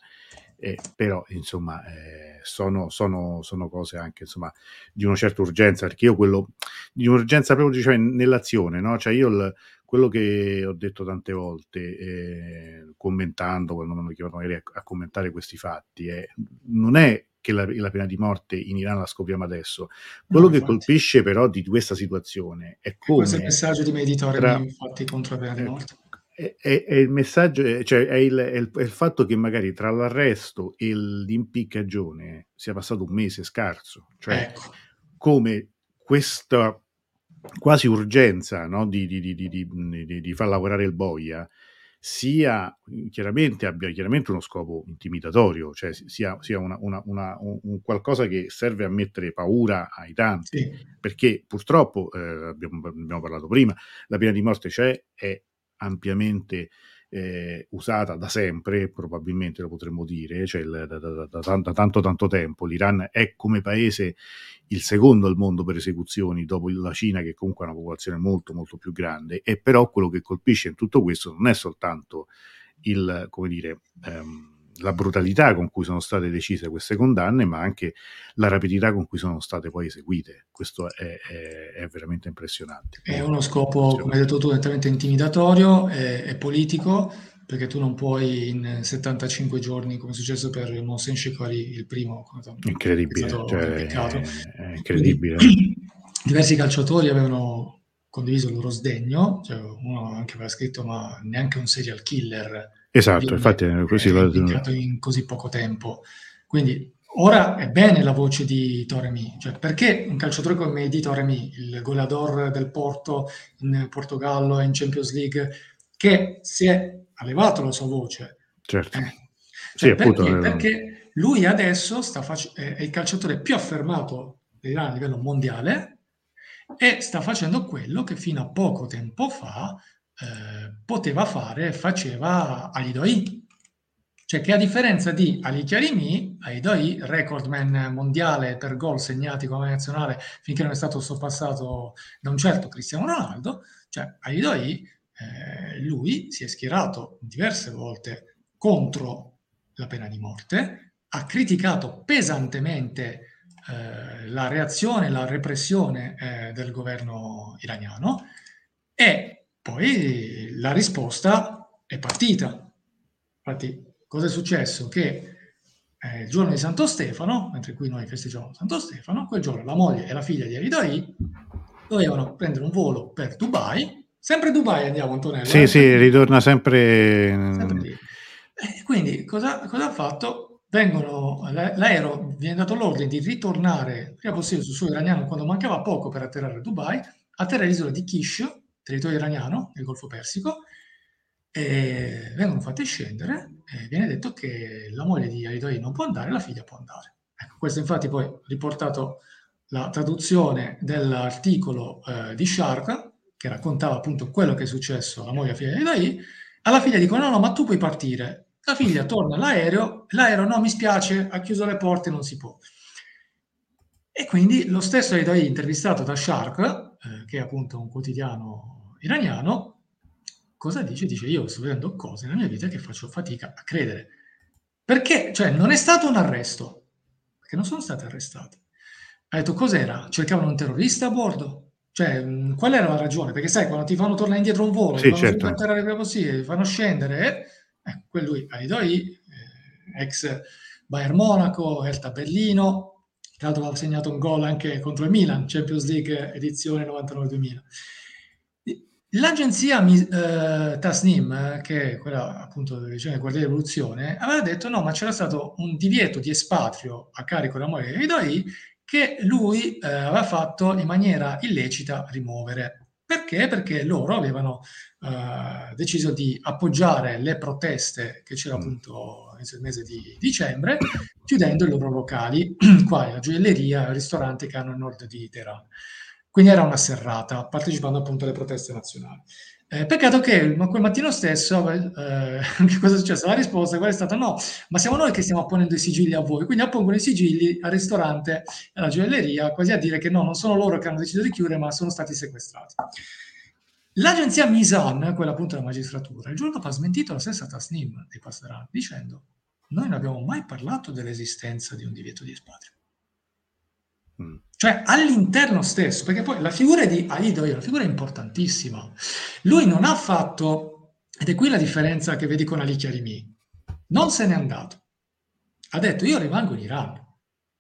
eh, però insomma eh, sono, sono, sono, cose anche insomma di una certa urgenza perché io quello di un'urgenza proprio cioè, nell'azione no? cioè io il, quello che ho detto tante volte eh, commentando quando mi hanno chiamato magari a, a, commentare questi fatti non è che la, la, pena di morte in Iran la scopriamo adesso. Quello no, che colpisce però di questa situazione è come questo è il messaggio di Meditore tra, infatti contro la pena di morte. È, è, è, il messaggio, cioè è il, il, è il, fatto che magari tra l'arresto e l'impiccagione sia passato un mese scarso, cioè ecco. come questa quasi urgenza no, di, di, di, di, far lavorare il boia sia chiaramente abbia chiaramente uno scopo intimidatorio, cioè sia, sia una, una, una, un qualcosa che serve a mettere paura ai tanti, sì. perché purtroppo, eh, abbiamo, abbiamo, parlato prima, la pena di morte c'è, è ampiamente eh, usata da sempre, probabilmente lo potremmo dire, cioè da, da, da, da, tanto tanto tempo. L'Iran è come paese il secondo al mondo per esecuzioni dopo la Cina che comunque ha una popolazione molto molto più grande e però quello che colpisce in tutto questo non è soltanto il, come dire, ehm, la brutalità con cui sono state decise queste condanne, ma anche la rapidità con cui sono state poi eseguite. Questo è, è, è veramente impressionante. È uno scopo, come hai detto tu, nettamente intimidatorio e politico, perché tu non puoi in 75 giorni, come è successo per Mohsen Shekari, il primo, incredibile, cioè, è incredibile. Quindi, diversi calciatori avevano condiviso il loro sdegno, cioè uno anche aveva scritto ma neanche un serial killer Esatto, infatti è così lo... in così poco tempo. Quindi ora è bene la voce di Toremi, cioè perché un calciatore come di Toremi, il goleador del Porto in Portogallo e in Champions League, che si è levato la sua voce. Certo. Eh, cioè sì, perché, appunto, perché lui adesso fac- è il calciatore più affermato a livello mondiale e sta facendo quello che fino a poco tempo fa eh, poteva fare, faceva Alidoi. Cioè che a differenza di Ali Chiarimi, Alidoi, recordman mondiale per gol segnati come nazionale finché non è stato sorpassato da un certo Cristiano Ronaldo, cioè Alidoi, eh, lui si è schierato diverse volte contro la pena di morte, ha criticato pesantemente eh, la reazione, la repressione eh, del governo iraniano e poi la risposta è partita. Infatti, cosa è successo? Che eh, il giorno di Santo Stefano, mentre qui noi festeggiamo Santo Stefano, quel giorno la moglie e la figlia di Aridai dovevano prendere un volo per Dubai. Sempre Dubai andiamo, Antonello. Sì, eh? sì, ritorna sempre... sempre eh, quindi cosa, cosa ha fatto? Vengono, l'aereo viene dato l'ordine di ritornare il prima possibile sul suolo iraniano quando mancava poco per atterrare a Dubai, atterra all'isola di Kish, territorio iraniano, nel Golfo Persico, e vengono fatte scendere e viene detto che la moglie di Alidoi non può andare, la figlia può andare. Ecco, questo infatti poi riportato la traduzione dell'articolo eh, di Shark, che raccontava appunto quello che è successo alla moglie e figlia di Dai, alla figlia dicono no, no, ma tu puoi partire. La figlia torna all'aereo, l'aereo no, mi spiace, ha chiuso le porte, non si può. E quindi lo stesso Edai, intervistato da Shark, eh, che è appunto un quotidiano iraniano, cosa dice? Dice io sto vedendo cose nella mia vita che faccio fatica a credere. Perché? Cioè non è stato un arresto, perché non sono stati arrestati. Ha detto cos'era? Cercavano un terrorista a bordo? Cioè, qual era la ragione? Perché sai, quando ti fanno tornare indietro un volo, Sì, ti fanno certo. ti fanno scendere, eh, ecco, quello lui, Aidoi, eh, ex Bayern Monaco, Hertha Berlino, tra l'altro aveva segnato un gol anche contro il Milan, Champions League edizione 99-2000. L'agenzia eh, Tasnim, che è quella appunto diciamo, del Guardia dell'Evoluzione, aveva detto no, ma c'era stato un divieto di espatrio a carico della moglie di Idoi che lui eh, aveva fatto in maniera illecita rimuovere. Perché? Perché loro avevano eh, deciso di appoggiare le proteste che c'era appunto nel mese di dicembre, chiudendo i loro locali, qua la gioielleria, il ristorante che hanno a nord di Teheran. Quindi era una serrata, partecipando appunto alle proteste nazionali. Eh, peccato che quel mattino stesso, eh, che cosa è successo? La risposta è stata no, ma siamo noi che stiamo apponendo i sigilli a voi, quindi appongono i sigilli al ristorante e alla gioielleria, quasi a dire che no, non sono loro che hanno deciso di chiudere, ma sono stati sequestrati. L'agenzia Misan, quella appunto della magistratura, il giorno dopo ha smentito la stessa Tasnim di Passeran, dicendo noi non abbiamo mai parlato dell'esistenza di un divieto di espatrio. Mm. Cioè all'interno stesso, perché poi la figura di Aido è una figura importantissima. Lui non ha fatto, ed è qui la differenza che vedi con Ali Chiarimi, non se n'è andato. Ha detto io rimango in Iran.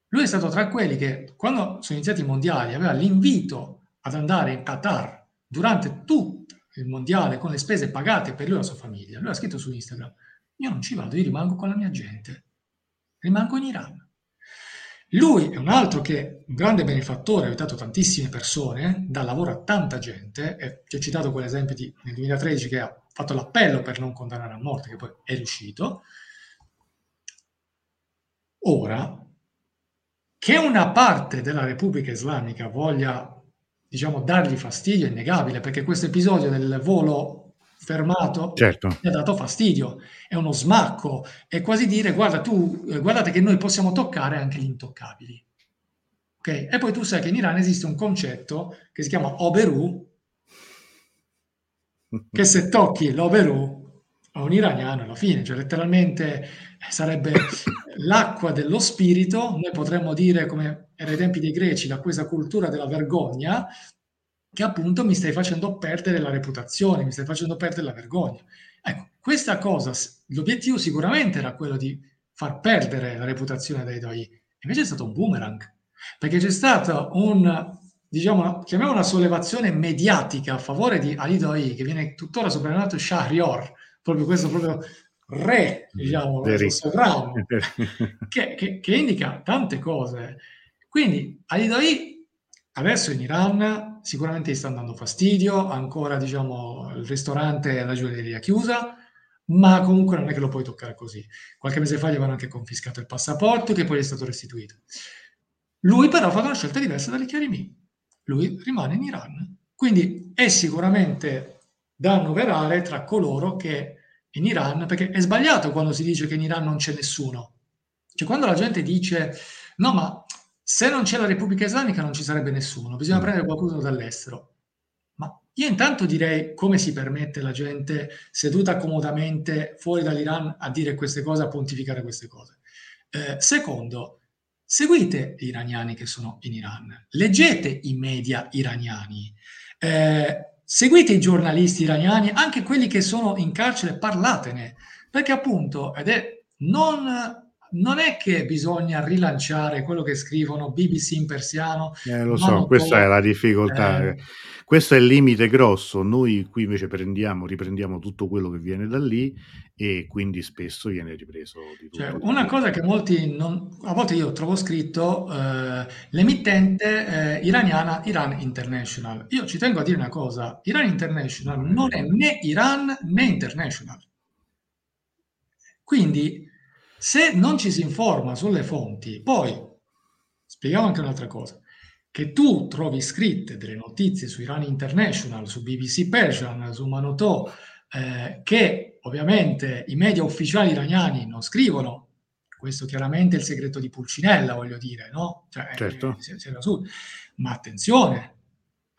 Lui è stato tra quelli che quando sono iniziati i mondiali aveva l'invito ad andare in Qatar durante tutto il mondiale con le spese pagate per lui e la sua famiglia. Lui ha scritto su Instagram, io non ci vado, io rimango con la mia gente, rimango in Iran. Lui è un altro che un grande benefattore, ha aiutato tantissime persone, dà lavoro a tanta gente, e ti ho citato quell'esempio di, nel 2013 che ha fatto l'appello per non condannare a morte, che poi è riuscito. Ora, che una parte della Repubblica Islamica voglia, diciamo, dargli fastidio è innegabile, perché questo episodio del volo fermato certo. mi ha dato fastidio, è uno smacco, è quasi dire guarda tu, eh, guardate che noi possiamo toccare anche gli intoccabili. Okay? E poi tu sai che in Iran esiste un concetto che si chiama Oberu, che se tocchi l'Oberu a un iraniano alla fine, cioè letteralmente eh, sarebbe l'acqua dello spirito, noi potremmo dire come era ai tempi dei greci, da questa cultura della vergogna, che appunto mi stai facendo perdere la reputazione, mi stai facendo perdere la vergogna. Ecco, questa cosa, l'obiettivo sicuramente era quello di far perdere la reputazione dei doi, invece è stato un boomerang, perché c'è stata un, diciamo, chiamiamo una sollevazione mediatica a favore di Ali Doi, che viene tuttora soprannominato Shahrior, proprio questo proprio re, diciamo, sovrano, che, che, che, indica tante cose. Quindi Ali Doi Adesso in Iran sicuramente gli sta dando fastidio, ancora diciamo il ristorante e la gioielleria chiusa, ma comunque non è che lo puoi toccare così. Qualche mese fa gli avevano anche confiscato il passaporto che poi gli è stato restituito. Lui però fatto una scelta diversa dalle Chiarimi. Lui rimane in Iran. Quindi è sicuramente da annoverare tra coloro che in Iran, perché è sbagliato quando si dice che in Iran non c'è nessuno. Cioè quando la gente dice no ma se non c'è la Repubblica Islamica non ci sarebbe nessuno, bisogna mm. prendere qualcuno dall'estero. Ma io intanto direi come si permette la gente seduta comodamente fuori dall'Iran a dire queste cose, a pontificare queste cose. Eh, secondo, seguite gli iraniani che sono in Iran, leggete i media iraniani, eh, seguite i giornalisti iraniani, anche quelli che sono in carcere, parlatene, perché appunto, ed è non non è che bisogna rilanciare quello che scrivono BBC in persiano. Eh, lo so, questa è la difficoltà. Eh, questo è il limite grosso. Noi qui invece prendiamo, riprendiamo tutto quello che viene da lì e quindi spesso viene ripreso di tutto. Cioè, una cosa che molti non, a volte io trovo scritto eh, l'emittente eh, iraniana Iran International. Io ci tengo a dire una cosa, Iran International non è né Iran né International. Quindi se non ci si informa sulle fonti, poi spieghiamo anche un'altra cosa. che tu trovi scritte delle notizie su Iran International, su BBC Persian, su Manoto, eh, che ovviamente i media ufficiali iraniani non scrivono, questo chiaramente è il segreto di Pulcinella, voglio dire, no? Cioè, certo. eh, ma attenzione,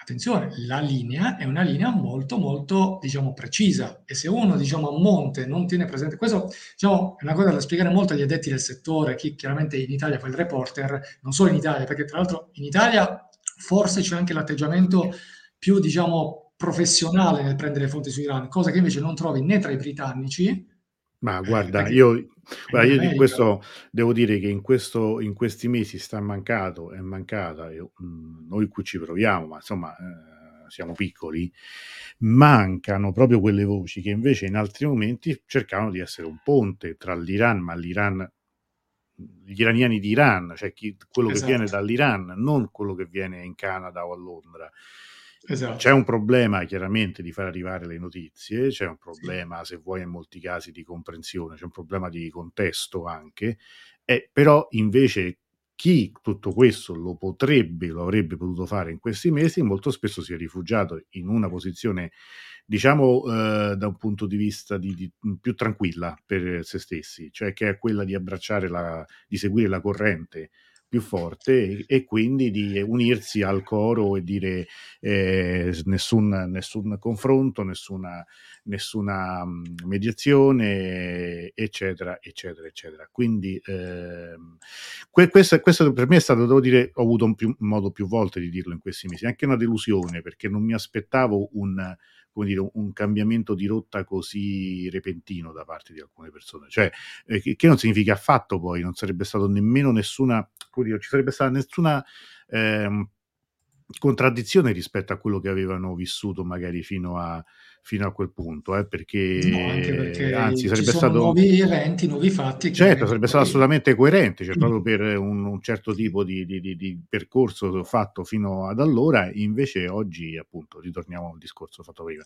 attenzione, la linea è una linea molto molto diciamo precisa. E se uno diciamo a monte non tiene presente questo diciamo è una cosa da spiegare molto agli addetti del settore, chi chiaramente in Italia fa il reporter, non solo in Italia, perché tra l'altro in Italia forse c'è anche l'atteggiamento più diciamo professionale nel prendere fonti su Iran, cosa che invece non trovi né tra i britannici ma guarda, io, guarda, io di questo devo dire che in, questo, in questi mesi sta mancato, è mancata, io, mh, noi qui ci proviamo, ma insomma eh, siamo piccoli, mancano proprio quelle voci che invece in altri momenti cercavano di essere un ponte tra l'Iran, ma l'Iran gli iraniani di Iran, cioè chi, quello esatto. che viene esatto. dall'Iran, non quello che viene in Canada o a Londra. Esatto. C'è un problema chiaramente di far arrivare le notizie, c'è un problema, sì. se vuoi, in molti casi di comprensione, c'è un problema di contesto anche, eh, però invece chi tutto questo lo potrebbe, lo avrebbe potuto fare in questi mesi, molto spesso si è rifugiato in una posizione, diciamo, eh, da un punto di vista di, di, più tranquilla per se stessi, cioè che è quella di abbracciare la, di seguire la corrente più forte e, e, quindi di unirsi al coro e dire eh, nessun, nessun, confronto, nessuna, nessuna mediazione, eccetera, eccetera, eccetera. Quindi eh, questo, questo, per me è stato, devo dire, ho avuto un, più, modo più volte di dirlo in questi mesi, anche una delusione perché non mi aspettavo un come dire, un cambiamento di rotta così repentino da parte di alcune persone. Cioè, eh, che, non significa affatto poi, non sarebbe stato nemmeno nessuna, come dire, ci sarebbe stata nessuna eh, contraddizione rispetto a quello che avevano vissuto magari fino a, fino a quel punto, eh, perché, no, perché anzi sarebbe stato nuovi eventi, nuovi fatti. Certo, sarebbe stato assolutamente coerente, cioè proprio per un, un certo tipo di, di, di, di, percorso fatto fino ad allora, invece oggi appunto ritorniamo al discorso fatto prima.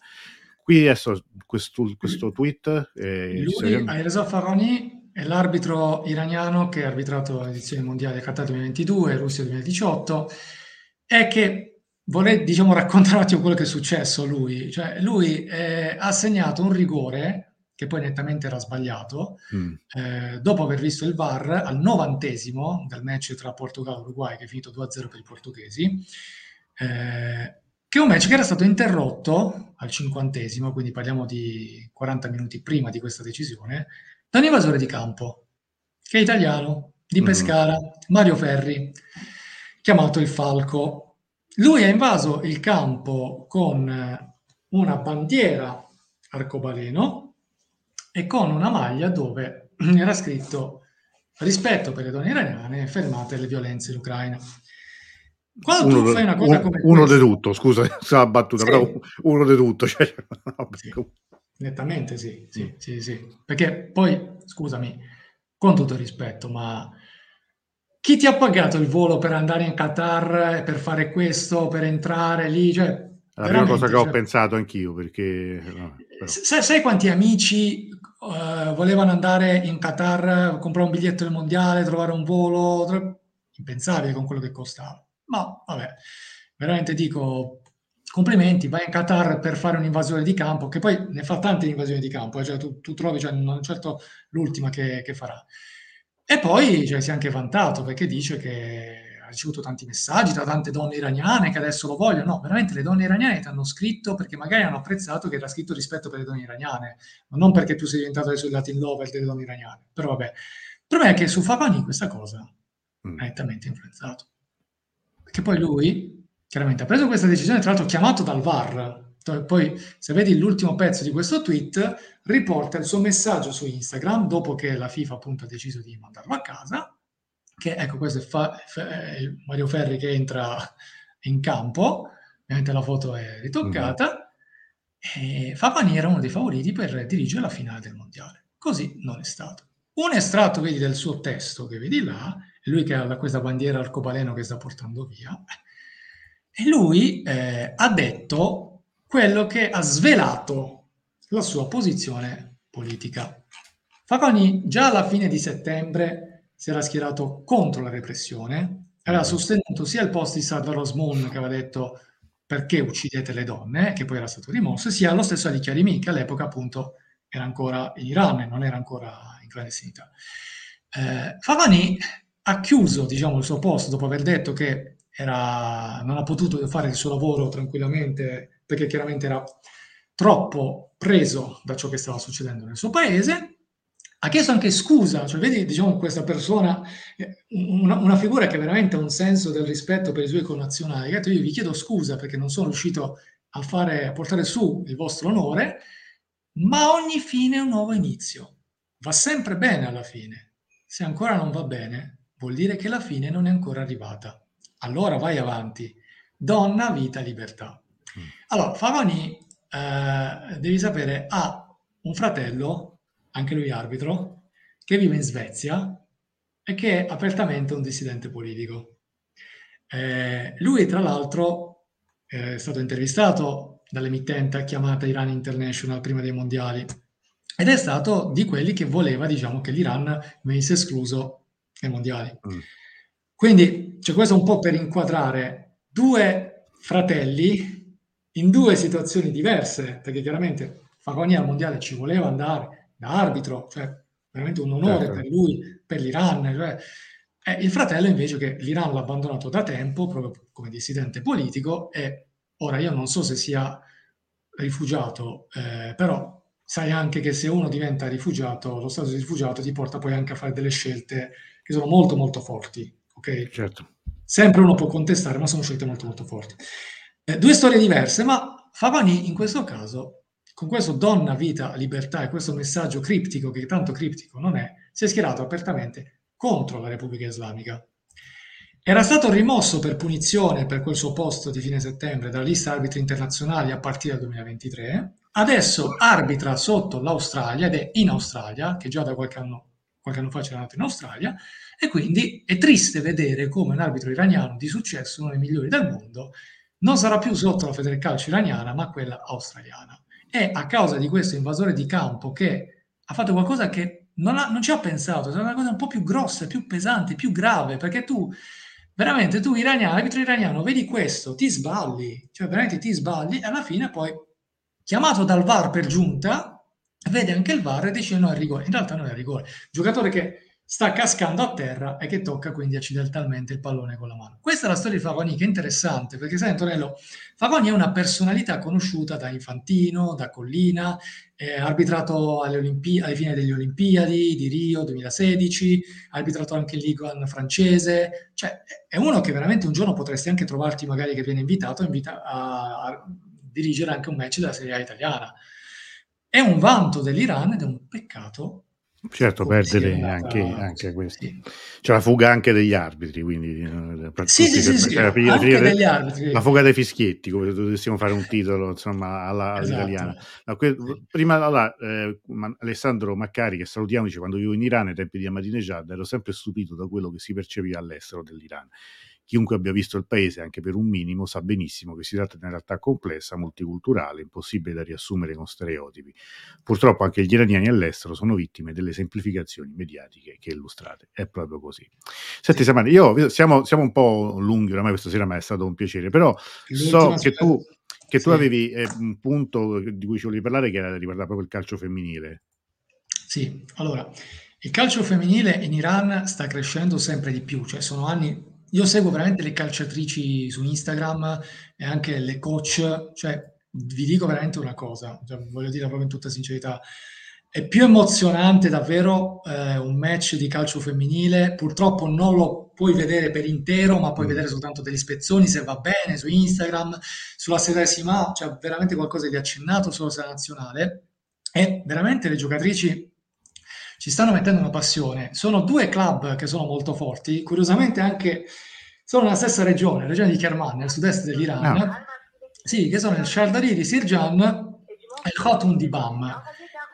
Qui adesso questo, questo tweet... Eh, Lui, Reza Faroni, è l'arbitro iraniano che ha arbitrato l'edizione mondiale Qatar 2022 Russia 2018 è che vorrei diciamo, raccontare un attimo quello che è successo a lui. Cioè, lui eh, ha segnato un rigore che poi nettamente era sbagliato, mm. eh, dopo aver visto il VAR al novantesimo del match tra Portogallo e Uruguay, che è finito 2-0 per i portoghesi, eh, che è un match che era stato interrotto al cinquantesimo, quindi parliamo di 40 minuti prima di questa decisione, da un invasore di campo, che è italiano, di mm. Pescara, mm. Mario Ferri, chiamato il Falco, lui ha invaso il campo con eh, una bandiera arcobaleno e con una maglia dove era scritto rispetto per le donne iraniane, fermate le violenze in Ucraina. Quando uno tu fai una cosa come uno di tutto, scusa, la battuta, sì. però uno di tutto. Cioè, no, sì. Nettamente sì, sì, mm. sì, sì. Perché poi, scusami, con tutto rispetto, ma chi ti ha pagato il volo per andare in Qatar, per fare questo, per entrare lì? Cioè, la prima cosa che cioè, ho pensato anch'io, perché... No, sai, sai, quanti amici uh, volevano andare in Qatar, comprare un biglietto del mondiale, trovare un volo? Tra... Impensabile con quello che costava. Ma vabbè, veramente dico, complimenti, vai in Qatar per fare un'invasione di campo, che poi ne fa tante invasioni di campo, eh, cioè tu, tu, trovi, cioè, non certo l'ultima che, che farà. E poi cioè, si è anche vantato perché dice che ha ricevuto tanti messaggi da tante donne iraniane che adesso lo vogliono. No, veramente le donne iraniane ti hanno scritto perché magari hanno apprezzato che era scritto rispetto per le donne iraniane, ma non perché tu sei diventato adesso il Latin lover delle donne iraniane. Però vabbè, il problema è che su Fapani questa cosa mm. ha nettamente influenzato. Perché poi lui, chiaramente, ha preso questa decisione, tra l'altro chiamato dal VAR, poi, se vedi l'ultimo pezzo di questo tweet, riporta il suo messaggio su Instagram dopo che la FIFA appunto ha deciso di mandarlo a casa. Che ecco, questo è, fa, è Mario Ferri che entra in campo. Ovviamente la foto è ritoccata. Mm-hmm. E Fapani era uno dei favoriti per dirigere la finale del mondiale. Così non è stato. Un estratto, vedi, del suo testo che vedi là, è lui che ha questa bandiera arcobaleno che sta portando via. E lui eh, ha detto quello che ha svelato la sua posizione politica. Fagoni già alla fine di settembre si era schierato contro la repressione, aveva sostenuto sia il post di Sardar Osmoon che aveva detto perché uccidete le donne, che poi era stato rimosso, sia lo stesso Ali Karimi, che all'epoca appunto era ancora in Iran e non era ancora in clandestinità. Eh, Favani ha chiuso diciamo, il suo posto dopo aver detto che era, non ha potuto fare il suo lavoro tranquillamente perché chiaramente era troppo preso da ciò che stava succedendo nel suo paese. Ha chiesto anche scusa, cioè vedi diciamo, questa persona, eh, una, una, figura che veramente ha un senso del rispetto per i suoi connazionali. Ha detto io vi chiedo scusa perché non sono riuscito a, fare, a portare su il vostro onore, ma ogni fine è un nuovo inizio. Va sempre bene alla fine. Se ancora non va bene, vuol dire che la fine non è ancora arrivata. Allora vai avanti. Donna, vita, libertà. Allora, Favani, eh, devi sapere, ha un fratello, anche lui arbitro, che vive in Svezia e che è apertamente un dissidente politico. Eh, lui, tra l'altro, è stato intervistato dall'emittente chiamata Iran International prima dei mondiali ed è stato di quelli che voleva, diciamo, che l'Iran venisse escluso ai mondiali. Mm. Quindi, cioè, questo un po' per inquadrare due fratelli in due situazioni diverse, perché chiaramente Fagoni al mondiale ci voleva andare da arbitro, cioè veramente un onore certo. per lui, per l'Iran. Cioè, eh, il fratello invece che l'Iran l'ha abbandonato da tempo, proprio come dissidente politico, e ora io non so se sia rifugiato, eh, però sai anche che se uno diventa rifugiato, lo stato di rifugiato ti porta poi anche a fare delle scelte che sono molto molto forti, ok? Certo. Sempre uno può contestare, ma sono scelte molto molto forti. Eh, due storie diverse, ma Favani in questo caso, con questo donna, vita, libertà e questo messaggio criptico, che tanto criptico non è, si è schierato apertamente contro la Repubblica Islamica. Era stato rimosso per punizione per quel suo posto di fine settembre dalla lista arbitri internazionali a partire dal 2023 Adesso arbitra sotto l'Australia ed è in Australia, che già da qualche anno, qualche anno fa c'era nato in Australia, e quindi è triste vedere come un arbitro iraniano di successo, uno dei migliori del mondo, non sarà più sotto la Federcalcio iraniana, ma quella australiana. E a causa di questo invasore di campo che ha fatto qualcosa che non, ha, non ci ha pensato, è una cosa un po' più grossa, più pesante, più grave, perché tu veramente tu iraniano, arbitro iraniano, vedi questo, ti sballi, cioè veramente ti sballi e alla fine poi chiamato dal VAR per giunta, vede anche il VAR e dice no è rigore. In realtà non è rigore. Giocatore che sta cascando a terra e che tocca quindi accidentalmente il pallone con la mano. Questa è la storia di Favoni che è interessante perché sai Antonello, Favoni è una personalità conosciuta da Infantino, da Collina, è arbitrato alle, Olimpi- alle fine delle Olimpiadi di Rio 2016, ha arbitrato anche il Ligue francese, cioè è uno che veramente un giorno potresti anche trovarti magari che viene invitato invita- a, a dirigere anche un match della Serie A italiana. È un vanto dell'Iran ed è un peccato. Certo, perdere anche, anche questo. C'è la fuga anche degli arbitri, quindi eh, sì, sì, sì, sì. La, degli arbitri. la fuga dei fischietti, come dovessimo fare un titolo insomma alla, esatto. all'italiana. No, que- prima allora, eh, Alessandro Maccari, che salutiamo, dice quando vivo in Iran ai tempi di Ahmadinejad ero sempre stupito da quello che si percepiva all'estero dell'Iran. Chiunque abbia visto il paese anche per un minimo sa benissimo che si tratta di una realtà complessa, multiculturale, impossibile da riassumere con stereotipi. Purtroppo anche gli iraniani all'estero sono vittime delle semplificazioni mediatiche che illustrate. È proprio così. Senti, Samani, io siamo, siamo, un po' lunghi oramai questa sera, ma è stato un piacere, però so che tu, che tu avevi eh, un punto di cui ci volevi parlare che era riguarda proprio il calcio femminile. Sì, allora, il calcio femminile in Iran sta crescendo sempre di più, cioè sono anni io seguo veramente le calciatrici su Instagram e anche le coach, cioè vi dico veramente una cosa, cioè, voglio dire proprio in tutta sincerità, è più emozionante davvero eh, un match di calcio femminile, purtroppo non lo puoi vedere per intero, ma puoi mm. vedere soltanto degli spezzoni se va bene su Instagram, sulla sedesima, cioè veramente qualcosa di accennato sulla sera nazionale. E veramente le giocatrici ci stanno mettendo una passione. Sono due club che sono molto forti, curiosamente anche sono nella stessa regione, regione di Kerman, nel sud-est dell'Iran. No. Sì, che sono il Shardari di Sirjan e il Khotun di Bam.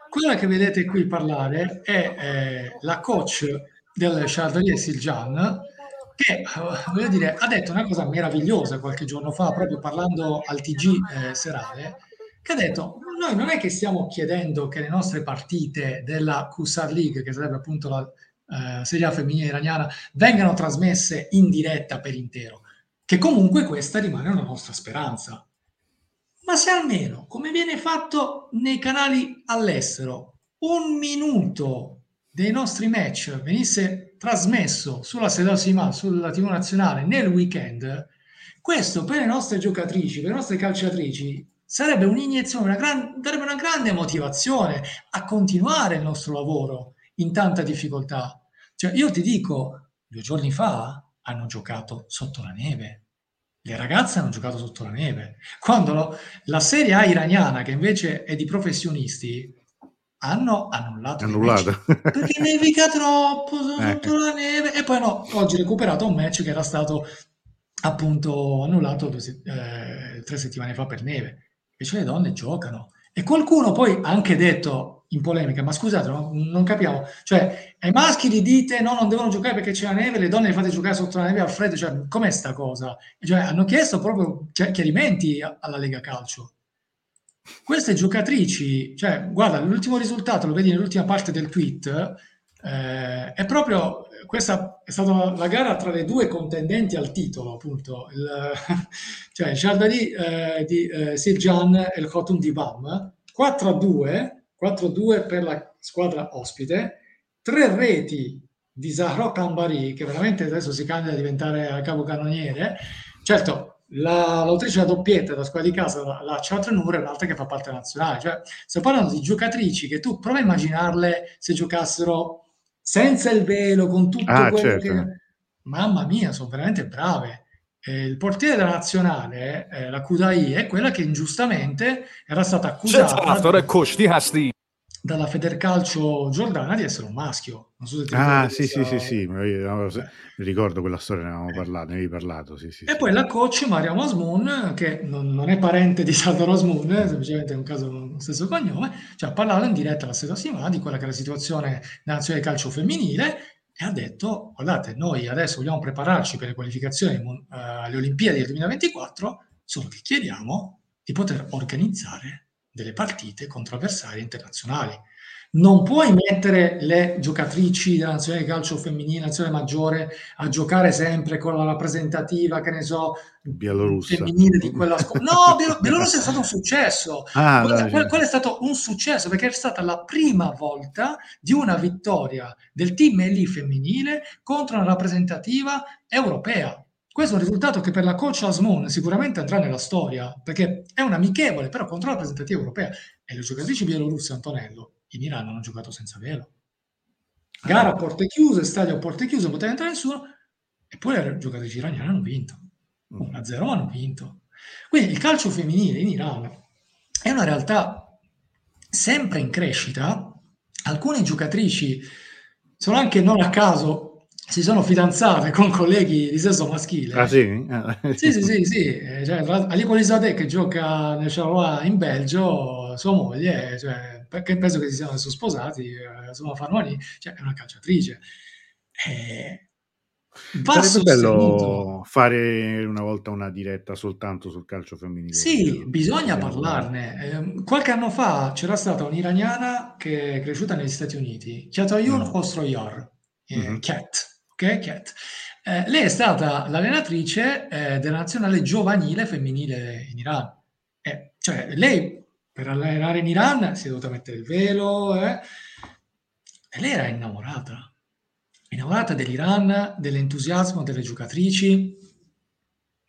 Quella che vedete qui parlare è eh, la coach del Shardari di Sirjan che voglio dire, ha detto una cosa meravigliosa qualche giorno fa, proprio parlando al TG eh, serale, che ha detto noi non è che stiamo chiedendo che le nostre partite della QSAR League, che sarebbe appunto la, eh, Serie femminile iraniana vengano trasmesse in diretta per intero, che comunque questa rimane una nostra speranza. Ma se almeno, come viene fatto nei canali all'estero, un minuto dei nostri match venisse trasmesso sulla Sedosima, sulla TV nazionale nel weekend, questo per le nostre giocatrici, per le nostre calciatrici, sarebbe un'iniezione, una gran, darebbe una grande motivazione a continuare il nostro lavoro in tanta difficoltà. Cioè, io ti dico, due giorni fa hanno giocato sotto la neve. Le ragazze hanno giocato sotto la neve. Quando lo, la Serie A iraniana, che invece è di professionisti, hanno annullato, annullato. perché nevica troppo sotto eh. la neve e poi hanno oggi recuperato un match che era stato appunto annullato due, eh, tre settimane fa per neve invece le donne giocano. E qualcuno poi ha anche detto in polemica ma scusate no, non capiamo. Cioè ai maschi gli dite no non devono giocare perché c'è la neve le donne le fate giocare sotto la neve al freddo. Cioè com'è sta cosa? Cioè, hanno chiesto proprio chiarimenti alla Lega Calcio. Queste giocatrici, cioè, guarda, l'ultimo risultato lo vedi nell'ultima parte del tweet, eh, è proprio questa è stata la gara tra le due contendenti al titolo, appunto, il, cioè Chardonnay eh, di eh, Siljan e il Khotun di Bam, 4 a 2, 4 a 2 per la squadra ospite, tre reti di Zahra Kambari, che veramente adesso si candida a diventare capocannoniere. Certo, la, l'autrice della doppietta della squadra di casa, la, la Nur, è un'altra che fa parte nazionale. Cioè, stiamo parlando di giocatrici che tu prova a immaginarle se giocassero senza il velo, con tutto ah, quello certo. che... Mamma mia, sono veramente brave. Eh, il portiere della nazionale, eh, la Kudai, è quella che ingiustamente era stata accusata dalla Federcalcio Giordana di essere un maschio. Non so se ah, sì, sì, sì, sì, mi ricordo quella storia, ne avevamo parlato, ne avevi parlato, sì, sì. E poi la coach Maria Osmoon, che non, non, è parente di Salvador Osmoon, semplicemente è un caso con lo stesso cognome, cioè ha parlato in diretta alla stessa settimana di quella che è la situazione nazionale calcio femminile e ha detto, guardate, noi adesso vogliamo prepararci per le qualificazioni uh, alle Olimpiadi del 2024, solo che chiediamo di poter organizzare delle partite contro avversari internazionali. Non puoi mettere le giocatrici della nazionale di calcio femminile, nazionale maggiore, a giocare sempre con la rappresentativa, che ne so, Bielorussa. femminile di quella scuola. No, Bielor- Bielorussia è stato un successo. Ah, quello, quello, quello, è stato un successo perché è stata la prima volta di una vittoria del team Eli femminile contro una rappresentativa europea. Questo è un risultato che per la coach Asmoon sicuramente andrà nella storia, perché è un amichevole, però contro la rappresentativa europea. E le giocatrici bielorusse, Antonello, in Iran hanno giocato senza velo. Gara a porte chiuse, stadio a porte chiuse, non poteva entrare nessuno, e poi le giocatrici iraniane hanno vinto. 1-0 hanno vinto. Quindi il calcio femminile in Iran è una realtà sempre in crescita. Alcune giocatrici sono anche non a caso si sono fidanzate con colleghi di sesso maschile. Ah sì? Ah. Sì, sì, sì, sì. Eh, cioè, Ali Colisade che gioca nel Charleroi in Belgio, sua moglie, cioè, perché penso che si siano adesso sposati, eh, sono Farmani, cioè è una calciatrice. Eh, Sarebbe bello fare una volta una diretta soltanto sul calcio femminile. Sì, bisogna parlarne. Eh, qualche anno fa c'era stata un'iraniana che è cresciuta negli Stati Uniti, Chiatoyun mm. Ostroyar, eh, mm-hmm. Cat ok? Cat. Eh, lei è stata l'allenatrice eh, della nazionale giovanile femminile in Iran. Eh, cioè, lei per allenare in Iran si è dovuta mettere il velo eh, e lei era innamorata. Innamorata dell'Iran, dell'entusiasmo delle giocatrici.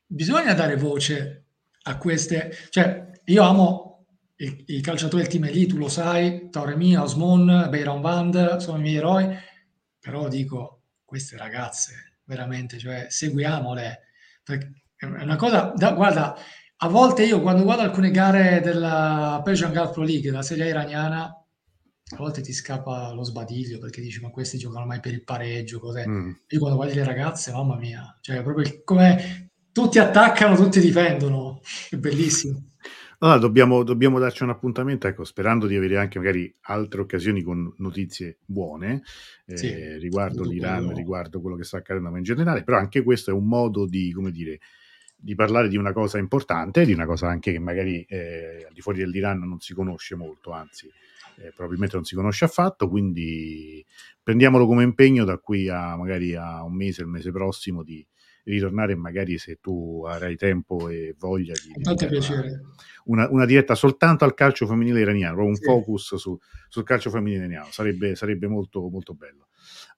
Bisogna dare voce a queste... Cioè, io amo i, i calciatori del team Elite, tu lo sai, Tauremi, Osmon, Beiran Vand, sono i miei eroi, però dico, queste ragazze, veramente, cioè seguiamole. È una cosa, da, guarda, a volte io quando guardo alcune gare della Persian Gulf Pro League, della serie iraniana, a volte ti scappa lo sbadiglio perché dici ma questi giocano mai per il pareggio, cos'è? Mm. Io quando guardi le ragazze, mamma mia, cioè proprio come tutti attaccano, tutti difendono, è bellissimo. Allora, dobbiamo, dobbiamo, darci un appuntamento, ecco, sperando di avere anche magari altre occasioni con notizie buone eh, sì, riguardo l'Iran, quello... riguardo quello che sta accadendo in generale, però anche questo è un modo di, come dire, di parlare di una cosa importante, di una cosa anche che magari eh, al di fuori dell'Iran non si conosce molto, anzi eh, probabilmente non si conosce affatto, quindi prendiamolo come impegno da qui a magari a un mese, il mese prossimo di ritornare magari se tu avrai tempo e voglia di... Tanto piacere. Una, una, diretta soltanto al calcio femminile iraniano, un sì. focus su, sul calcio femminile iraniano, sarebbe, sarebbe molto, molto bello.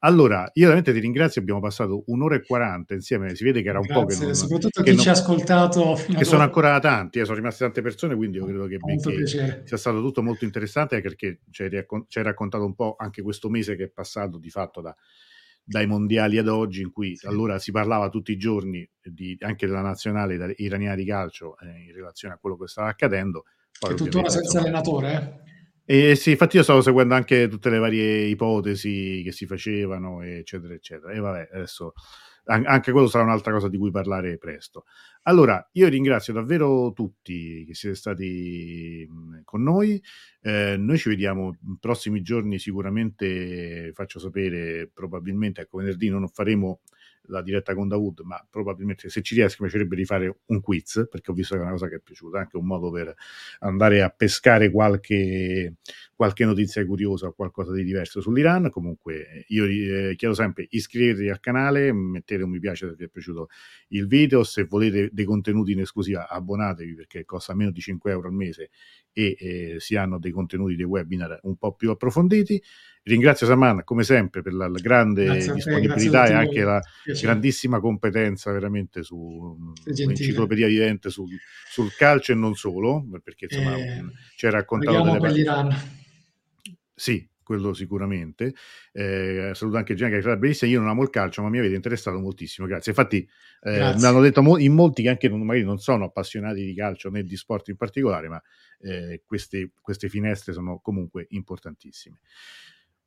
Allora, io veramente ti ringrazio, abbiamo passato un'ora e quaranta insieme, si vede che era un Grazie, po' che non, soprattutto chi non, ci ha ascoltato fino che sono ancora tanti, eh, sono rimaste tante persone, quindi io credo che, che sia stato tutto molto interessante perché ci hai raccontato un po' anche questo mese che è passato di fatto da, dai mondiali ad oggi, in cui sì. allora si parlava tutti i giorni di, anche della nazionale iraniana di calcio eh, in relazione a quello che stava accadendo. Poi, tuttora senza insomma, allenatore, eh? E sì, infatti io stavo seguendo anche tutte le varie ipotesi che si facevano, eccetera, eccetera. E vabbè, adesso anche quello sarà un'altra cosa di cui parlare presto. Allora, io ringrazio davvero tutti che siete stati con noi. Eh, noi ci vediamo in prossimi giorni, sicuramente faccio sapere, probabilmente, ecco, venerdì non faremo la diretta con Dawood, ma probabilmente se ci riesco mi piacerebbe di fare un quiz, perché ho visto che è una cosa che è piaciuta, anche un modo per andare a pescare qualche, qualche notizia curiosa o qualcosa di diverso sull'Iran. Comunque io eh, chiedo sempre iscrivetevi al canale, mettete un mi piace se vi è piaciuto il video, se volete dei contenuti in esclusiva abbonatevi perché costa meno di 5 euro al mese e eh, si hanno dei contenuti dei webinar un po' più approfonditi. Ringrazio Saman come sempre per la, la grande grazie disponibilità e anche la piacere. grandissima competenza veramente su un'enciclopedia vivente sul, sul, calcio e non solo, perché insomma eh, ci hai raccontato delle parti. Sì, quello sicuramente. Eh, saluto anche Gianni che è bellissima. Io non amo il calcio, ma mi avete interessato moltissimo. Grazie. Infatti, eh, mi hanno detto mo- in molti che anche non, magari non sono appassionati di calcio né di sport in particolare, ma eh, queste, queste finestre sono comunque importantissime.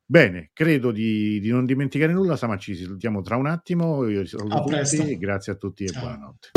Bene, credo di, di, non dimenticare nulla, Sama ci salutiamo tra un attimo, io saluto a tutti, presto. grazie a tutti e Ciao. buonanotte.